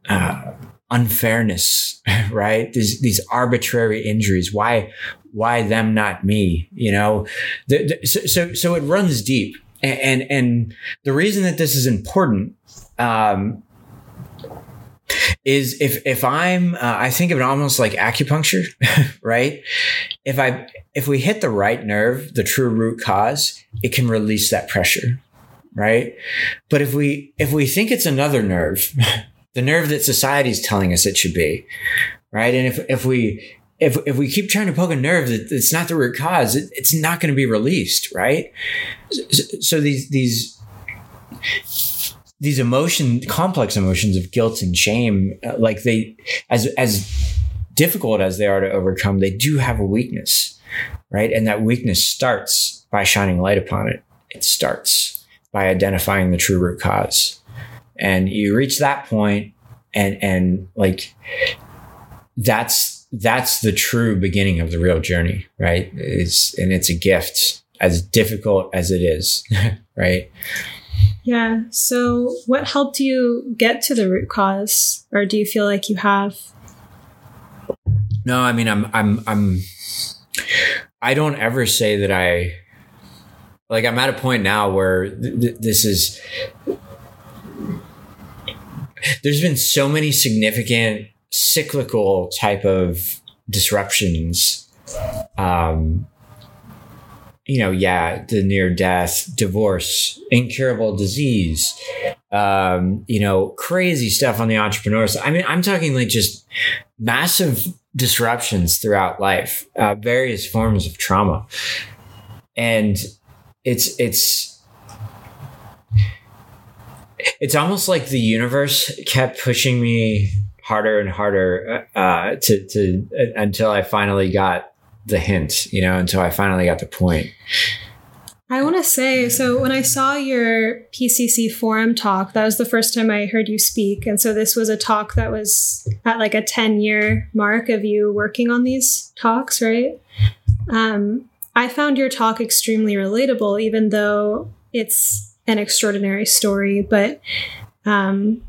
Speaker 2: uh, unfairness, right? These these arbitrary injuries. Why why them not me? You know, the, the, so, so so it runs deep, and, and and the reason that this is important. Um, is if if I'm uh, I think of it almost like acupuncture, right? If I if we hit the right nerve, the true root cause, it can release that pressure, right? But if we if we think it's another nerve, the nerve that society is telling us it should be, right? And if if we if if we keep trying to poke a nerve that it's not the root cause, it, it's not going to be released, right? So, so these these these emotion complex emotions of guilt and shame, uh, like they as as difficult as they are to overcome, they do have a weakness, right? And that weakness starts by shining light upon it. It starts by identifying the true root cause and you reach that point and and like that's that's the true beginning of the real journey right it's and it's a gift as difficult as it is right
Speaker 1: yeah so what helped you get to the root cause or do you feel like you have
Speaker 2: no i mean i'm i'm i'm i don't ever say that i like i'm at a point now where th- th- this is there's been so many significant cyclical type of disruptions. Um, you know, yeah, the near death, divorce, incurable disease, um, you know, crazy stuff on the entrepreneurs. I mean, I'm talking like just massive disruptions throughout life, uh, various forms of trauma. And it's, it's, it's almost like the universe kept pushing me harder and harder uh, to to uh, until I finally got the hint, you know, until I finally got the point.
Speaker 1: I want to say so when I saw your PCC forum talk, that was the first time I heard you speak. And so this was a talk that was at like a 10 year mark of you working on these talks, right? Um, I found your talk extremely relatable, even though it's an extraordinary story, but um,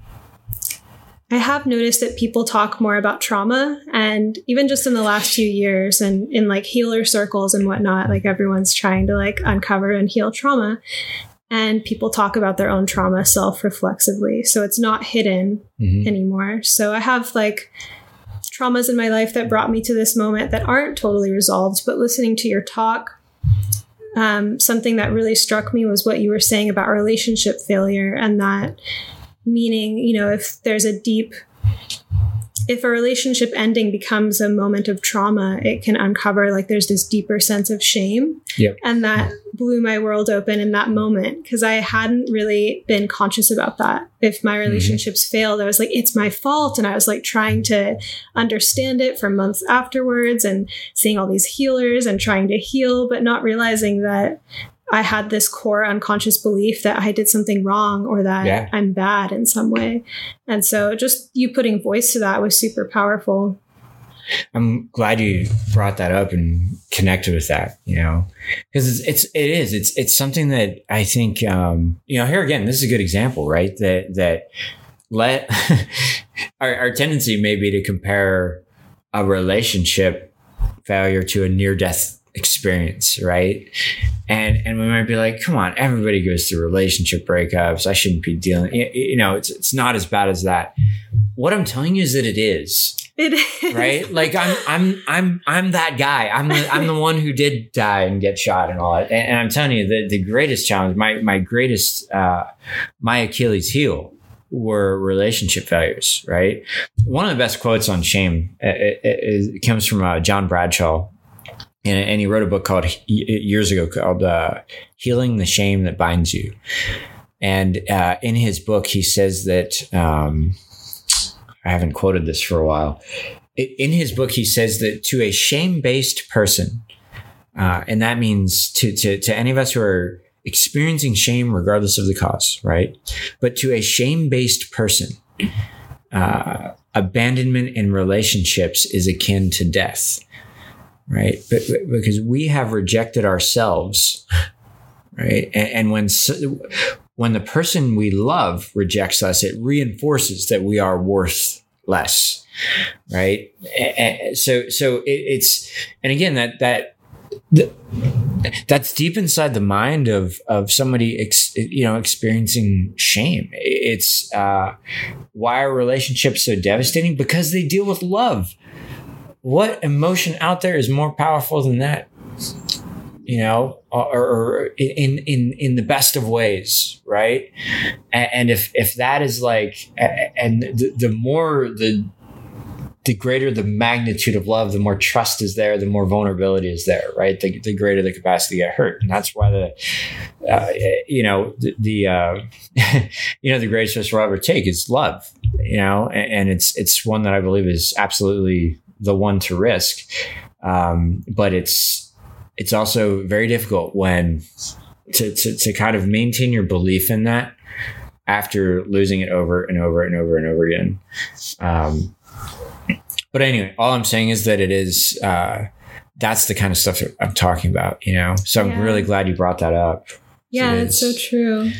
Speaker 1: I have noticed that people talk more about trauma, and even just in the last few years, and in like healer circles and whatnot, like everyone's trying to like uncover and heal trauma, and people talk about their own trauma self reflexively, so it's not hidden mm-hmm. anymore. So I have like traumas in my life that brought me to this moment that aren't totally resolved, but listening to your talk um, something that really struck me was what you were saying about relationship failure and that meaning, you know, if there's a deep if a relationship ending becomes a moment of trauma, it can uncover like there's this deeper sense of shame.
Speaker 2: Yep.
Speaker 1: And that blew my world open in that moment because I hadn't really been conscious about that. If my mm-hmm. relationships mm-hmm. failed, I was like, it's my fault. And I was like trying to understand it for months afterwards and seeing all these healers and trying to heal, but not realizing that I had this core unconscious belief that I did something wrong or that yeah. I'm bad in some way. And so just you putting voice to that was super powerful.
Speaker 2: I'm glad you brought that up and connected with that, you know, because it's, it's, it is, it's, it's something that I think, um, you know, here again, this is a good example, right? That, that let our, our tendency may be to compare a relationship failure to a near death experience, right? And and we might be like, come on, everybody goes through relationship breakups. I shouldn't be dealing. You know, it's it's not as bad as that. What I'm telling you is that it is.
Speaker 1: It is
Speaker 2: right. Like I'm I'm I'm I'm that guy. I'm the I'm the one who did die and get shot and all that. And, and I'm telling you, the the greatest challenge, my my greatest uh, my Achilles heel were relationship failures, right? One of the best quotes on shame it, it, it comes from uh, John Bradshaw, and, and he wrote a book called years ago called uh, "Healing the Shame That Binds You." And uh, in his book, he says that um, I haven't quoted this for a while. In his book, he says that to a shame-based person, uh, and that means to, to to any of us who are experiencing shame regardless of the cause, right? But to a shame based person, uh, abandonment in relationships is akin to death, right? But, but because we have rejected ourselves, right? And, and when when the person we love rejects us, it reinforces that we are worth less, right? So so it's and again that that. The, that's deep inside the mind of of somebody ex, you know experiencing shame it's uh, why are relationships so devastating because they deal with love what emotion out there is more powerful than that you know or, or in in in the best of ways right and, if if that is like and the, the more the the greater the magnitude of love, the more trust is there, the more vulnerability is there, right? The, the greater the capacity to get hurt. And that's why the, uh, you know, the, the uh, you know, the greatest risk we'll ever take is love, you know, and, and, it's, it's one that I believe is absolutely the one to risk. Um, but it's, it's also very difficult when to, to, to kind of maintain your belief in that after losing it over and over and over and over again. Um, but anyway, all I'm saying is that it is uh, that's the kind of stuff that I'm talking about, you know. So I'm really glad you brought that up.
Speaker 1: Yeah, it's so true.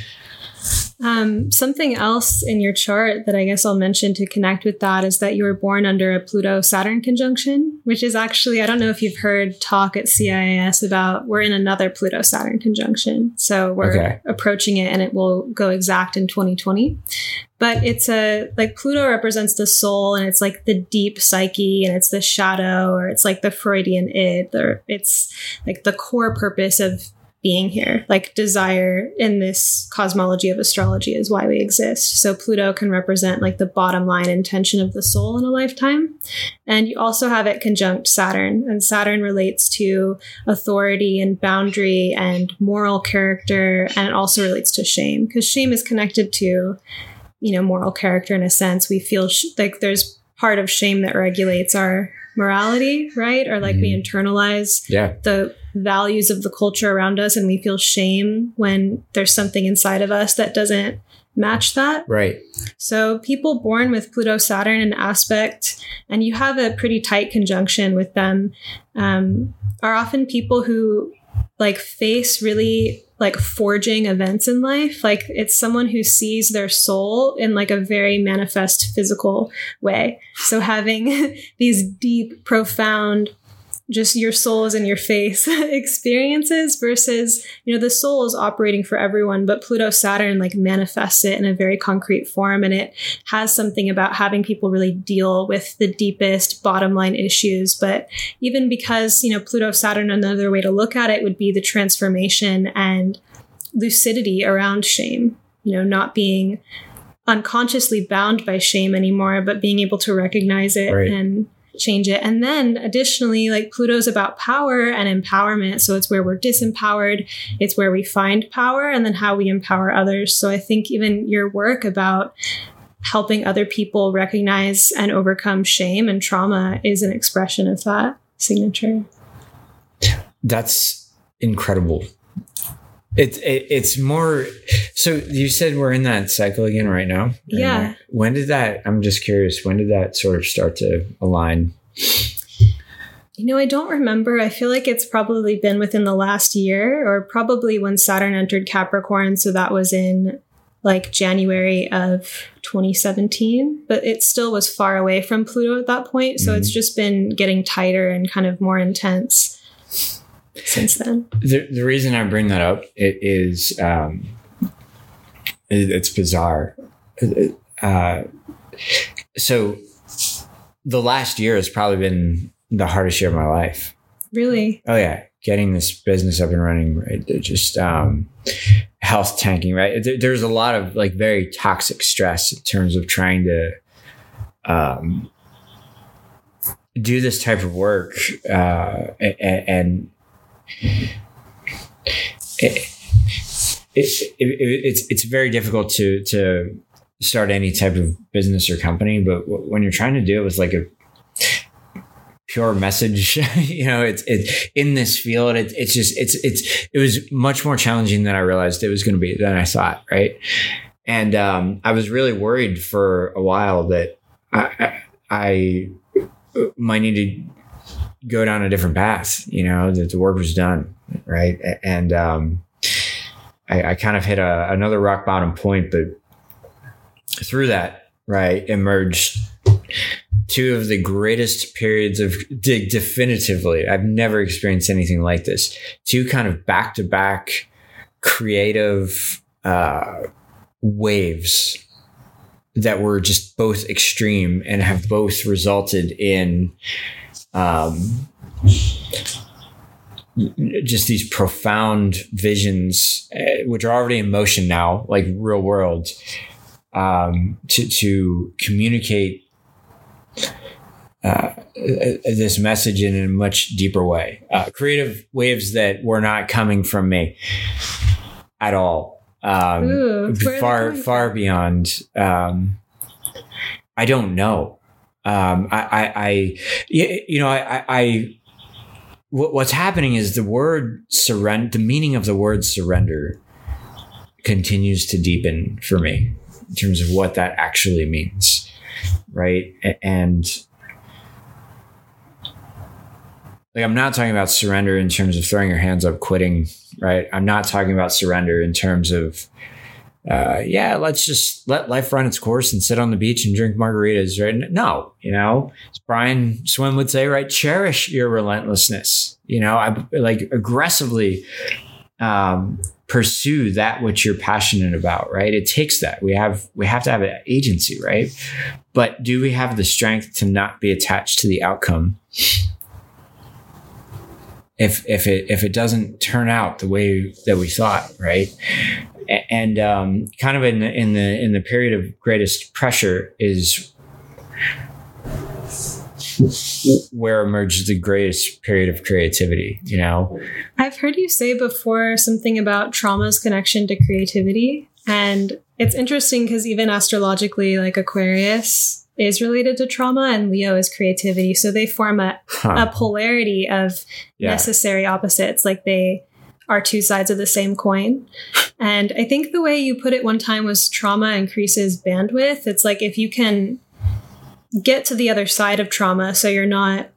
Speaker 1: Um, something else in your chart that I guess I'll mention to connect with that is that you were born under a Pluto Saturn conjunction, which is actually, I don't know if you've heard talk at CIS about we're in another Pluto Saturn conjunction. So we're okay. approaching it and it will go exact in 2020. But it's a, like Pluto represents the soul and it's like the deep psyche and it's the shadow or it's like the Freudian id or it's like the core purpose of being here. Like desire in this cosmology of astrology is why we exist. So Pluto can represent like the bottom line intention of the soul in a lifetime. And you also have it conjunct Saturn, and Saturn relates to authority and boundary and moral character, and it also relates to shame because shame is connected to, you know, moral character in a sense. We feel sh- like there's part of shame that regulates our morality, right? Or like mm. we mm-hmm. internalize
Speaker 2: yeah.
Speaker 1: the values of the culture around us and we feel shame when there's something inside of us that doesn't match that.
Speaker 2: Right.
Speaker 1: So people born with Pluto Saturn in aspect, and you have a pretty tight conjunction with them, um, are often people who like face really like forging events in life. Like it's someone who sees their soul in like a very manifest physical way. So having these deep, profound just your soul is in your face experiences versus you know the soul is operating for everyone but pluto saturn like manifests it in a very concrete form and it has something about having people really deal with the deepest bottom line issues but even because you know pluto saturn another way to look at it would be the transformation and lucidity around shame you know not being unconsciously bound by shame anymore but being able to recognize it right. and change it. And then additionally, like Pluto's about power and empowerment. So it's where we're disempowered, it's where we find power, and then how we empower others. So I think even your work about helping other people recognize and overcome shame and trauma is an expression of that signature.
Speaker 2: That's incredible. It's it, it's more. So you said we're in that cycle again right now.
Speaker 1: Yeah.
Speaker 2: When did that? I'm just curious. When did that sort of start to align?
Speaker 1: You know, I don't remember. I feel like it's probably been within the last year, or probably when Saturn entered Capricorn. So that was in like January of 2017, but it still was far away from Pluto at that point. So mm-hmm. it's just been getting tighter and kind of more intense since then.
Speaker 2: The, the reason I bring that up it is um, it, it's bizarre. Uh, so the last year has probably been the hardest year of my life.
Speaker 1: Really?
Speaker 2: Oh yeah, getting this business up and running. Right, They're just um, health tanking. Right, there, there's a lot of like very toxic stress in terms of trying to um, do this type of work uh, and, and it, it, it, it's it's very difficult to to start any type of business or company, but when you're trying to do it with like a pure message. you know, it's it's in this field. It, it's just it's it's it was much more challenging than I realized it was going to be than I thought. Right, and um, I was really worried for a while that I, I, I might need to go down a different path. You know, that the work was done. Right, and um, I, I kind of hit a, another rock bottom point, but through that, right, emerged two of the greatest periods of definitively i've never experienced anything like this two kind of back-to-back creative uh, waves that were just both extreme and have both resulted in um, just these profound visions uh, which are already in motion now like real world um, to, to communicate uh, this message in a much deeper way. Uh, creative waves that were not coming from me at all. Um, Ooh, far, far beyond. Um, I don't know. Um, I, I, I, you know, I, I, what's happening is the word surrender, the meaning of the word surrender continues to deepen for me in terms of what that actually means. Right. And, like I'm not talking about surrender in terms of throwing your hands up, quitting, right? I'm not talking about surrender in terms of, uh, yeah, let's just let life run its course and sit on the beach and drink margaritas, right? No, you know, as Brian Swimme would say, right? Cherish your relentlessness. You know, I like aggressively um, pursue that which you're passionate about, right? It takes that. We have we have to have an agency, right? But do we have the strength to not be attached to the outcome? If if it if it doesn't turn out the way that we thought, right? And um, kind of in the in the in the period of greatest pressure is where emerges the greatest period of creativity. You know,
Speaker 1: I've heard you say before something about trauma's connection to creativity, and it's interesting because even astrologically, like Aquarius is related to trauma and Leo is creativity. So they form a, huh. a polarity of yeah. necessary opposites. Like they are two sides of the same coin. And I think the way you put it one time was trauma increases bandwidth. It's like if you can get to the other side of trauma, so you're not,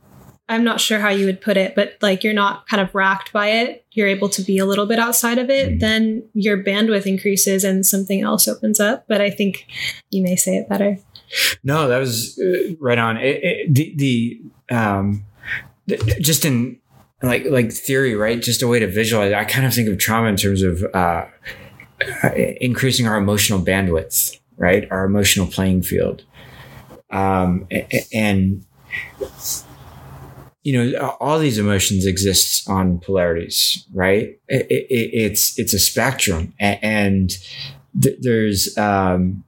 Speaker 1: I'm not sure how you would put it, but like you're not kind of racked by it, you're able to be a little bit outside of it, mm. then your bandwidth increases and something else opens up. But I think you may say it better.
Speaker 2: No, that was uh, right on. It, it, the the um, just in like like theory, right? Just a way to visualize. I kind of think of trauma in terms of uh, increasing our emotional bandwidth, right? Our emotional playing field, um, and you know all these emotions exist on polarities, right? It, it's it's a spectrum, and th- there's um,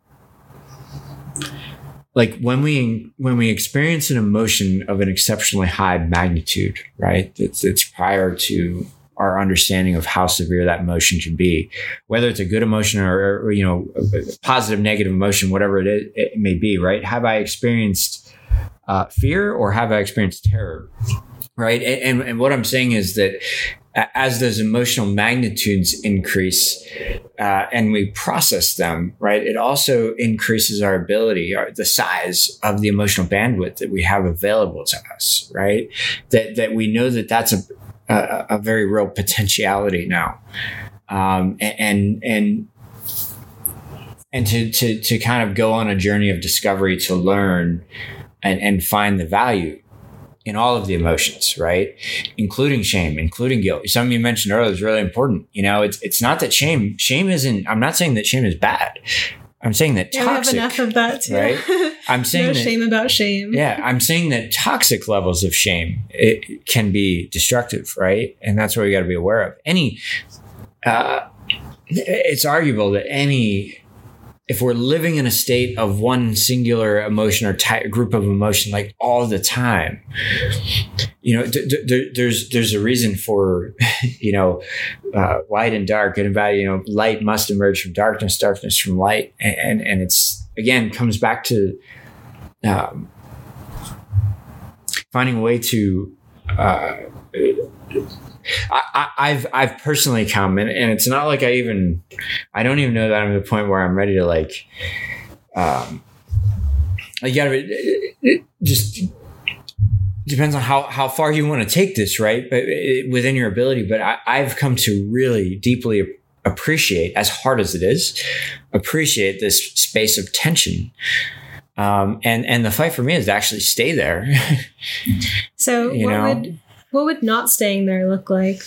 Speaker 2: like when we when we experience an emotion of an exceptionally high magnitude, right? It's, it's prior to our understanding of how severe that emotion can be, whether it's a good emotion or, or you know, positive, negative emotion, whatever it, is, it may be, right? Have I experienced uh, fear or have I experienced terror? Right. And, and what I'm saying is that as those emotional magnitudes increase uh, and we process them, right, it also increases our ability, or the size of the emotional bandwidth that we have available to us, right? That that we know that that's a a, a very real potentiality now, um, and and and to to to kind of go on a journey of discovery to learn and and find the value in all of the emotions, right? Including shame, including guilt. Something you mentioned earlier is really important. You know, it's it's not that shame, shame isn't, I'm not saying that shame is bad. I'm saying that yeah, toxic. We have enough of that too. Right? I'm saying
Speaker 1: no
Speaker 2: that,
Speaker 1: shame about shame.
Speaker 2: Yeah, I'm saying that toxic levels of shame it can be destructive, right? And that's what we got to be aware of. Any, uh, it's arguable that any if we're living in a state of one singular emotion or type, group of emotion like all the time you know d- d- there's there's a reason for you know uh, light and dark and bad you know light must emerge from darkness darkness from light and and, and it's again comes back to um, finding a way to uh, I, I've I've personally come and, and it's not like I even I don't even know that I'm at the point where I'm ready to like um you gotta it, it just depends on how how far you want to take this right? But it, within your ability but I, I've come to really deeply appreciate as hard as it is appreciate this space of tension. Um, and and the fight for me is to actually stay there.
Speaker 1: So you what know? would what would not staying there look like?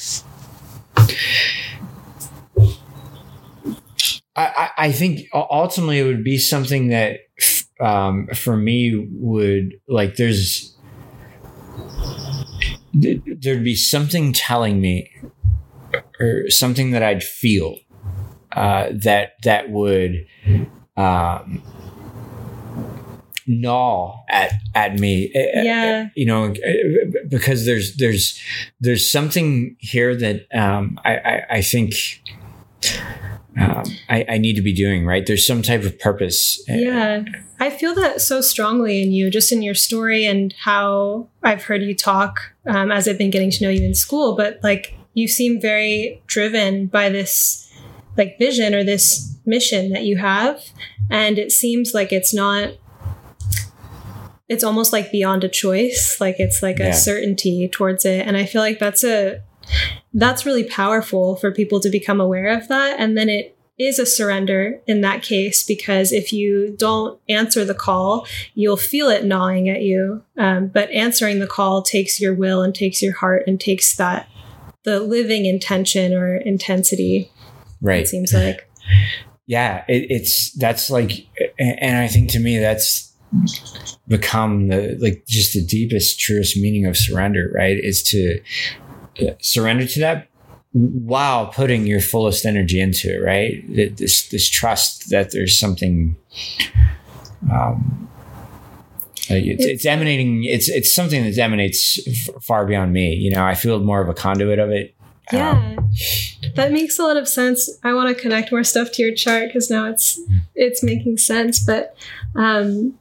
Speaker 2: I, I think ultimately it would be something that um, for me would like there's there'd be something telling me or something that I'd feel uh, that that would um, gnaw at at me
Speaker 1: eh, eh, yeah.
Speaker 2: you know eh, because there's there's there's something here that um, I, I, I think um, I, I need to be doing right? There's some type of purpose
Speaker 1: yeah. I feel that so strongly in you just in your story and how i've heard you talk um, as i've been getting to know you in school but like you seem very driven by this like vision or this mission that you have and it seems like it's not it's almost like beyond a choice like it's like yeah. a certainty towards it. And i feel like that's a that's really powerful for people to become aware of that. And then it is a surrender in that case because if you don't answer the call you'll feel it gnawing at you. Um, but answering the call takes your will and takes your heart and takes that the living intention or intensity
Speaker 2: right.
Speaker 1: it seems like.
Speaker 2: Yeah it, it's that's like and i think to me that's become the like just the deepest truest meaning of surrender right? Is to uh, surrender to that while putting your fullest energy into it right? This this trust that there's something um it's, it's emanating it's it's something that emanates f- far beyond me you know? I feel more of a conduit of it.
Speaker 1: Yeah. Um, that makes a lot of sense. I want to connect more stuff to your chart because now it's it's making sense but um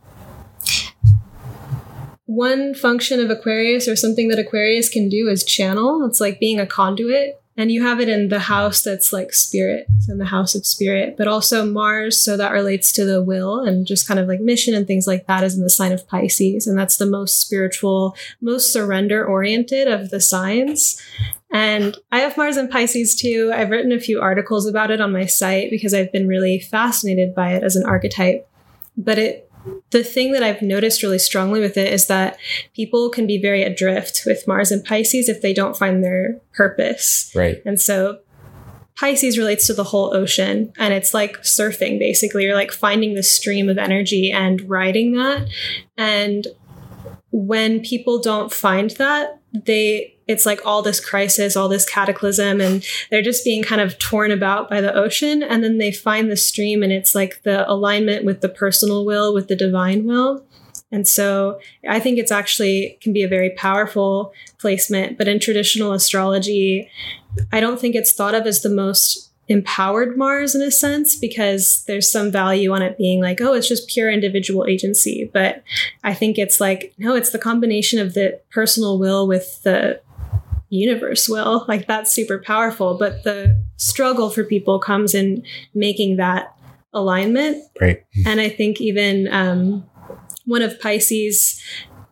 Speaker 1: one function of Aquarius or something that Aquarius can do is channel. It's like being a conduit. And you have it in the house that's like spirit, it's in the house of spirit, but also Mars. So that relates to the will and just kind of like mission and things like that is in the sign of Pisces. And that's the most spiritual, most surrender oriented of the signs. And I have Mars in Pisces too. I've written a few articles about it on my site because I've been really fascinated by it as an archetype. But it the thing that I've noticed really strongly with it is that people can be very adrift with Mars and Pisces if they don't find their purpose.
Speaker 2: Right.
Speaker 1: And so Pisces relates to the whole ocean and it's like surfing basically. You're like finding the stream of energy and riding that. And when people don't find that, they it's like all this crisis, all this cataclysm, and they're just being kind of torn about by the ocean. And then they find the stream, and it's like the alignment with the personal will, with the divine will. And so I think it's actually can be a very powerful placement. But in traditional astrology, I don't think it's thought of as the most empowered Mars in a sense because there's some value on it being like, oh, it's just pure individual agency. But I think it's like, no, it's the combination of the personal will with the universe will. Like that's super powerful. But the struggle for people comes in making that alignment.
Speaker 2: Right.
Speaker 1: And I think even um, one of Pisces'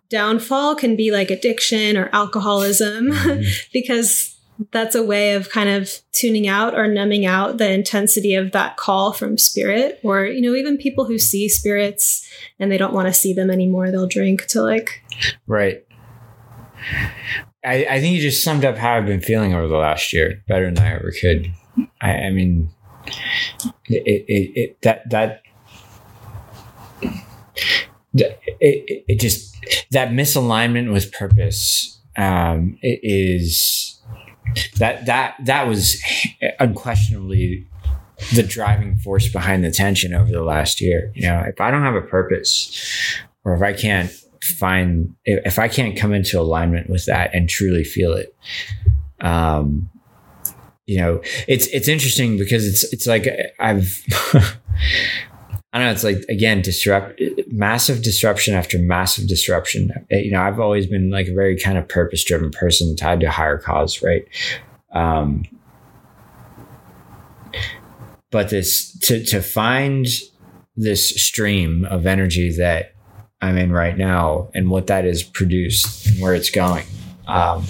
Speaker 1: downfall can be like addiction or alcoholism mm-hmm. because that's a way of kind of tuning out or numbing out the intensity of that call from spirit or you know even people who see spirits and they don't want to see them anymore they'll drink to like
Speaker 2: right I, I think you just summed up how I've been feeling over the last year better than I ever could. I, I mean, it, it, it, that, that, it, it just, that misalignment with purpose, um, it is that, that, that was unquestionably the driving force behind the tension over the last year. You know, if I don't have a purpose or if I can't find if I can't come into alignment with that and truly feel it. Um, you know, it's it's interesting because it's it's like I've I don't know. It's like again, disrupt, massive disruption after massive disruption. You know, I've always been like a very kind of purpose driven person tied to higher cause, right? Um, but this to to find this stream of energy that I'm in right now and what that is produced and where it's going. Um,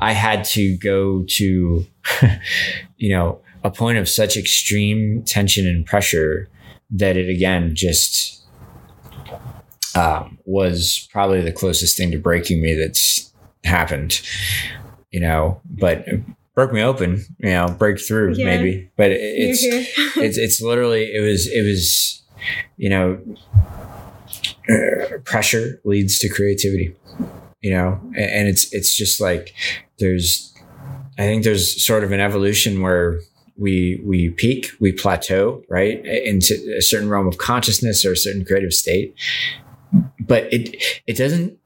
Speaker 2: I had to go to, you know, a point of such extreme tension and pressure that it again just um, was probably the closest thing to breaking me that's happened, you know, but broke me open, you know, break through yeah. maybe, but it, it's, it's, it's literally, it was, it was, you know, uh, pressure leads to creativity, you know, and, and it's, it's just like there's, I think there's sort of an evolution where we we peak, we plateau, right, into a certain realm of consciousness or a certain creative state. But it it doesn't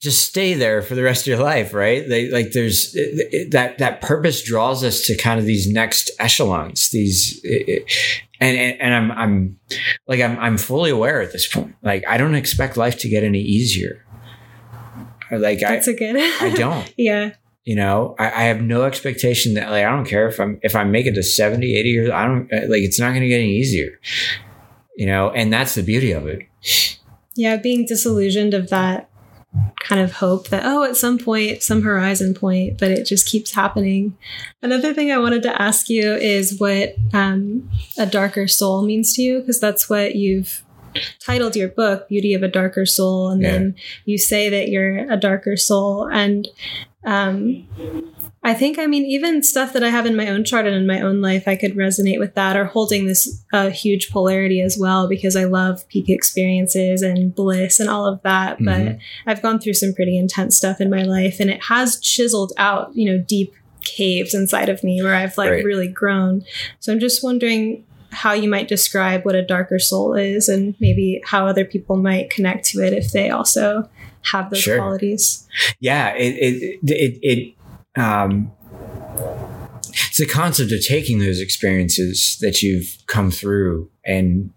Speaker 2: just stay there for the rest of your life, right? They, like there's it, it, that that purpose draws us to kind of these next echelons, these, it, and, and and I'm I'm like I'm I'm fully aware at this point. Like I don't expect life to get any easier. Like
Speaker 1: That's
Speaker 2: I,
Speaker 1: a good.
Speaker 2: I don't.
Speaker 1: yeah.
Speaker 2: You know, I, I, have no expectation that like I don't care if I'm if I make it to 70, 80 years, I don't like it's not gonna get any easier. You know, and that's the beauty of it.
Speaker 1: Yeah, being disillusioned of that kind of hope that oh at some point some horizon point but it just keeps happening another thing i wanted to ask you is what um, a darker soul means to you because that's what you've titled your book beauty of a darker soul and yeah. then you say that you're a darker soul and um, I think, I mean, even stuff that I have in my own chart and in my own life, I could resonate with that or holding this uh, huge polarity as well because I love peak experiences and bliss and all of that. Mm-hmm. But I've gone through some pretty intense stuff in my life and it has chiseled out, you know, deep caves inside of me where I've like right. really grown. So I'm just wondering how you might describe what a darker soul is and maybe how other people might connect to it if they also have those sure. qualities.
Speaker 2: Yeah, it it it, it um, it's the concept of taking those experiences that you've come through and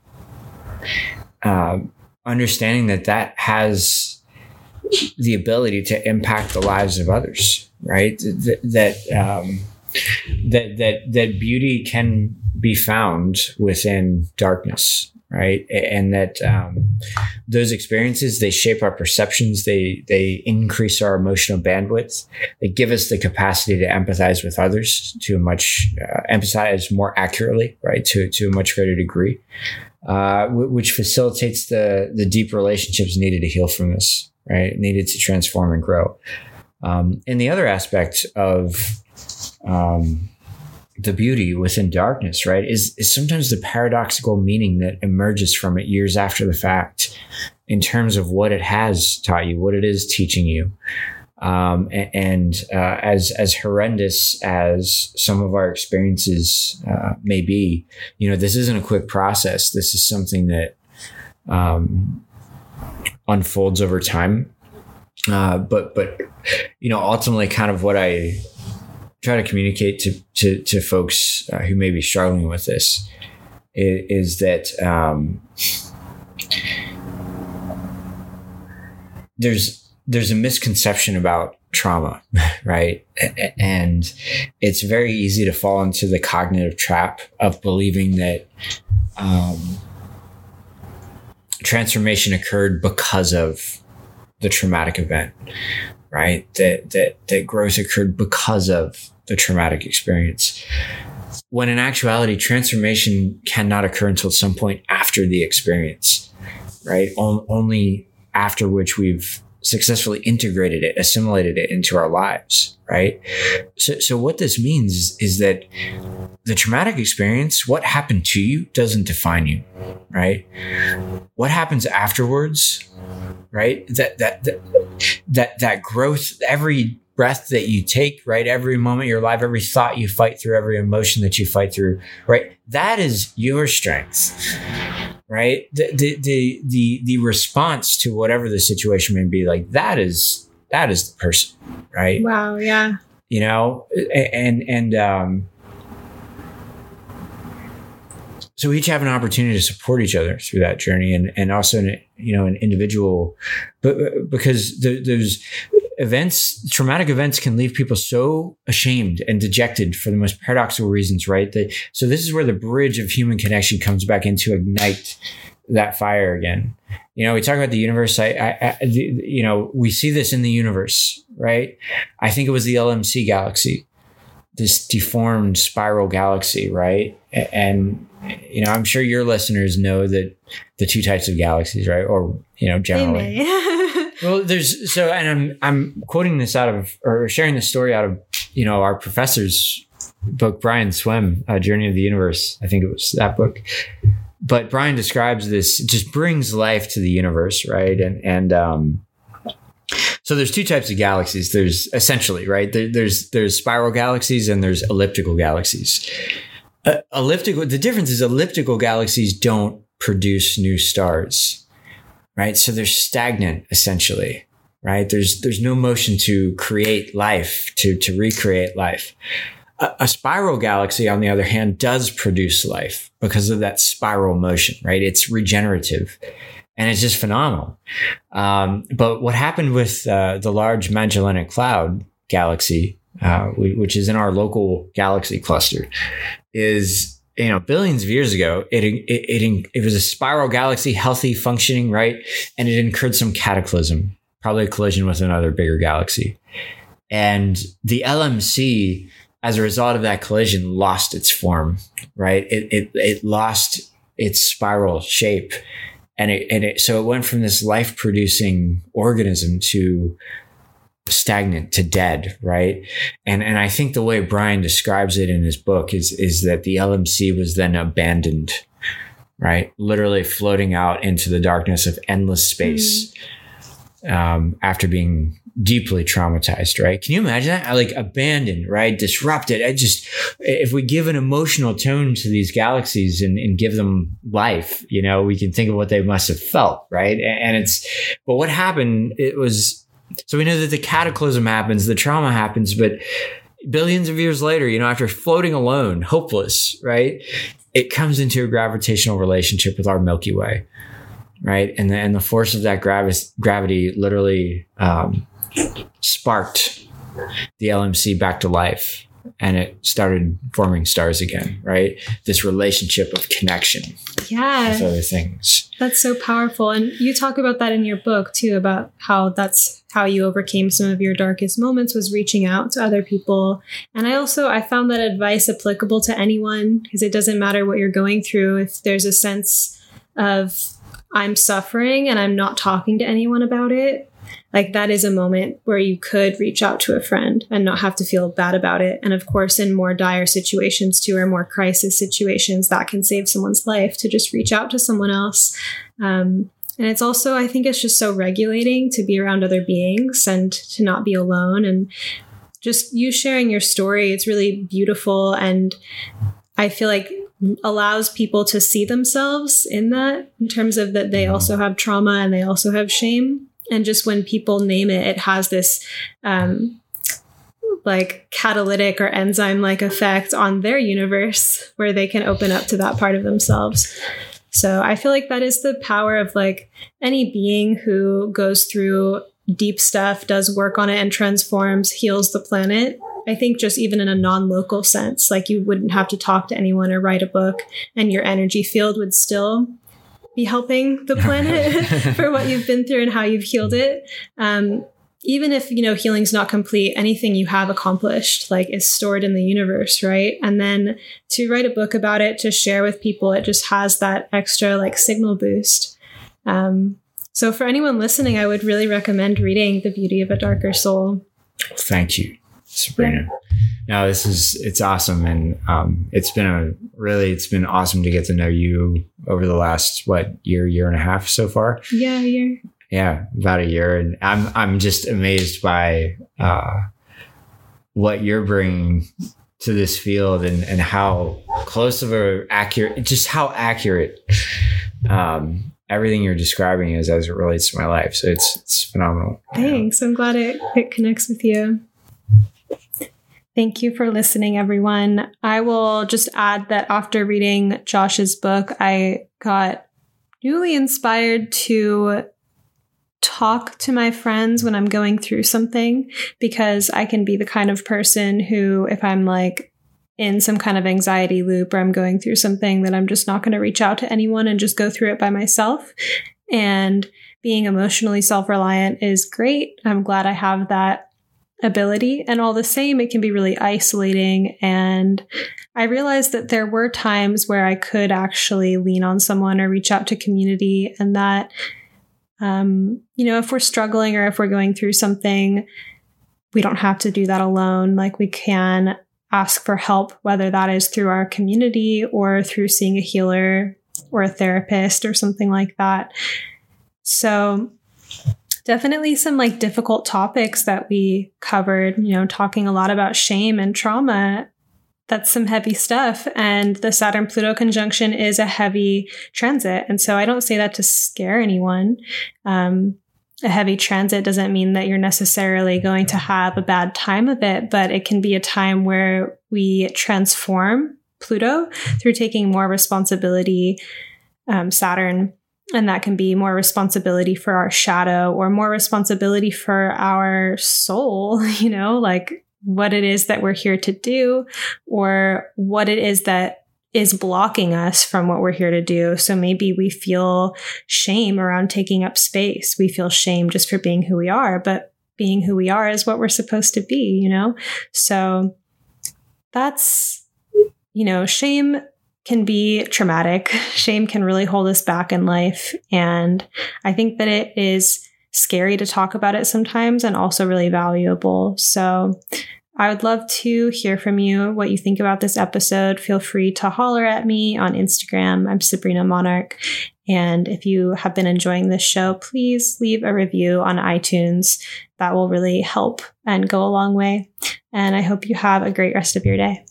Speaker 2: uh, understanding that that has the ability to impact the lives of others, right? That that um, that that that beauty can be found within darkness right? And that um, those experiences they shape our perceptions they they increase our emotional bandwidth. They give us the capacity to empathize with others to a much uh, empathize more accurately right? To to a much greater degree uh, w- which facilitates the the deep relationships needed to heal from this right? Needed to transform and grow. Um, and the other aspect of um, the beauty within darkness, right, is, is sometimes the paradoxical meaning that emerges from it years after the fact in terms of what it has taught you, what it is teaching you. Um, and, uh, as as horrendous as some of our experiences uh, may be, you know, this isn't a quick process. This is something that um, unfolds over time. Uh, but but you know, ultimately, kind of what I try to communicate to to, to folks uh, who may be struggling with this is, is that um, there's there's a misconception about trauma, right? And it's very easy to fall into the cognitive trap of believing that um, transformation occurred because of the traumatic event right? That that that growth occurred because of the traumatic experience. When in actuality, transformation cannot occur until some point after the experience, right? O- only after which we've successfully integrated it, assimilated it into our lives, right? So, so what this means is, that the traumatic experience, what happened to you doesn't define you, right? What happens afterwards, right? That, that, that, that, that growth, every breath that you take, right? Every moment you're alive, every thought you fight through, every emotion that you fight through, right? That is your strength, right? The, the, the, the, the response to whatever the situation may be, like that is, that is the person, right?
Speaker 1: Wow. Yeah.
Speaker 2: You know, and, and, um, so we each have an opportunity to support each other through that journey and, and also an, you know, an individual, but because there, there's events, traumatic events can leave people so ashamed and dejected for the most paradoxical reasons, right? That, so this is where the bridge of human connection comes back in to ignite that fire again. You know, we talk about the universe. I, I, I you know, we see this in the universe, right? I think it was the LMC galaxy, this deformed spiral galaxy, right? And you know, I'm sure your listeners know that the two types of galaxies, right? Or, you know, generally. well, there's so, and I'm, I'm quoting this out of, or sharing the story out of, you know, our professor's book, Brian Swimme, uh, Journey of the Universe. I think it was that book. But Brian describes this, it just brings life to the universe, right? And, and, um, so there's two types of galaxies. There's essentially, right? There, there's, there's spiral galaxies and there's elliptical galaxies uh, elliptical the difference is elliptical galaxies don't produce new stars right? So they're stagnant essentially right? There's there's no motion to create life to to recreate life. A, a spiral galaxy on the other hand does produce life because of that spiral motion right? It's regenerative and it's just phenomenal. Um, but what happened with uh, the large magellanic cloud galaxy uh, which is in our local galaxy cluster, is you know billions of years ago it, it it it was a spiral galaxy, healthy, functioning, right, and it incurred some cataclysm, probably a collision with another bigger galaxy, and the LMC. As a result of that collision, lost its form, right? It, it, it lost its spiral shape and it, and it, so it went from this life producing organism to stagnant to dead, right? And and I think the way Brian describes it in his book is is that the LMC was then abandoned, right? Literally floating out into the darkness of endless space mm. um, after being deeply traumatized, right? Can you imagine that? Like abandoned, right? Disrupted. I just, if we give an emotional tone to these galaxies and, and give them life, you know, we can think of what they must have felt, right? And it's, but what happened, it was so we know that the cataclysm happens, the trauma happens, but billions of years later, you know, after floating alone, hopeless, right? It comes into a gravitational relationship with our Milky Way, right? And the, and the force of that gravi- gravity literally um, sparked the LMC back to life and it started forming stars again, right? This relationship of connection.
Speaker 1: Yeah.
Speaker 2: With other things.
Speaker 1: That's so powerful. And you talk about that in your book too, about how that's how you overcame some of your darkest moments was reaching out to other people. And I also I found that advice applicable to anyone because it doesn't matter what you're going through if there's a sense of I'm suffering and I'm not talking to anyone about it like that is a moment where you could reach out to a friend and not have to feel bad about it. And of course, in more dire situations too, or more crisis situations, that can save someone's life to just reach out to someone else. Um, and it's also, I think it's just so regulating to be around other beings and to not be alone. And just you sharing your story, it's really beautiful. And I feel like allows people to see themselves in that in terms of that they also have trauma and they also have shame and just when people name it, it has this um, like catalytic or enzyme like effect on their universe where they can open up to that part of themselves. So I feel like that is the power of like any being who goes through deep stuff, does work on it and transforms, heals the planet. I think just even in a non local sense, like you wouldn't have to talk to anyone or write a book, and your energy field would still be helping the planet for what you've been through and how you've healed it. Um, even if you know healing's not complete anything you have accomplished like is stored in the universe right? And then to write a book about it to share with people it just has that extra like signal boost. Um, so for anyone listening i would really recommend reading the beauty of a darker soul.
Speaker 2: Thank you sabrina no, this is it's awesome, and um, it's been a really it's been awesome to get to know you over the last what year year and a half so far.
Speaker 1: Yeah, year.
Speaker 2: Yeah, about a year, and I'm I'm just amazed by uh, what you're bringing to this field and and how close of a accurate just how accurate um, everything you're describing is as it relates to my life. So it's it's phenomenal.
Speaker 1: Thanks. I'm glad it it connects with you. Thank you for listening, everyone. I will just add that after reading Josh's book, I got newly inspired to talk to my friends when I'm going through something because I can be the kind of person who, if I'm like in some kind of anxiety loop or I'm going through something, that I'm just not going to reach out to anyone and just go through it by myself. And being emotionally self reliant is great. I'm glad I have that ability. And all the same, it can be really isolating. And I realized that there were times where I could actually lean on someone or reach out to community, and that, um, you know, if we're struggling or if we're going through something, we don't have to do that alone. Like we can ask for help, whether that is through our community or through seeing a healer or a therapist or something like that. So, definitely some like difficult topics that we covered, you know, talking a lot about shame and trauma. That's some heavy stuff. And the Saturn Pluto conjunction is a heavy transit. And so I don't say that to scare anyone. Um, a heavy transit doesn't mean that you're necessarily going to have a bad time of it, but it can be a time where we transform Pluto through taking more responsibility. Um, Saturn and that can be more responsibility for our shadow or more responsibility for our soul, you know, like what it is that we're here to do or what it is that is blocking us from what we're here to do. So maybe we feel shame around taking up space. We feel shame just for being who we are, but being who we are is what we're supposed to be, you know? So that's, you know, shame can be traumatic. Shame can really hold us back in life. And I think that it is scary to talk about it sometimes and also really valuable. So I would love to hear from you what you think about this episode. Feel free to holler at me on Instagram. I'm Sabrina Monarch. And if you have been enjoying this show, please leave a review on iTunes. That will really help and go a long way. And I hope you have a great rest of your day.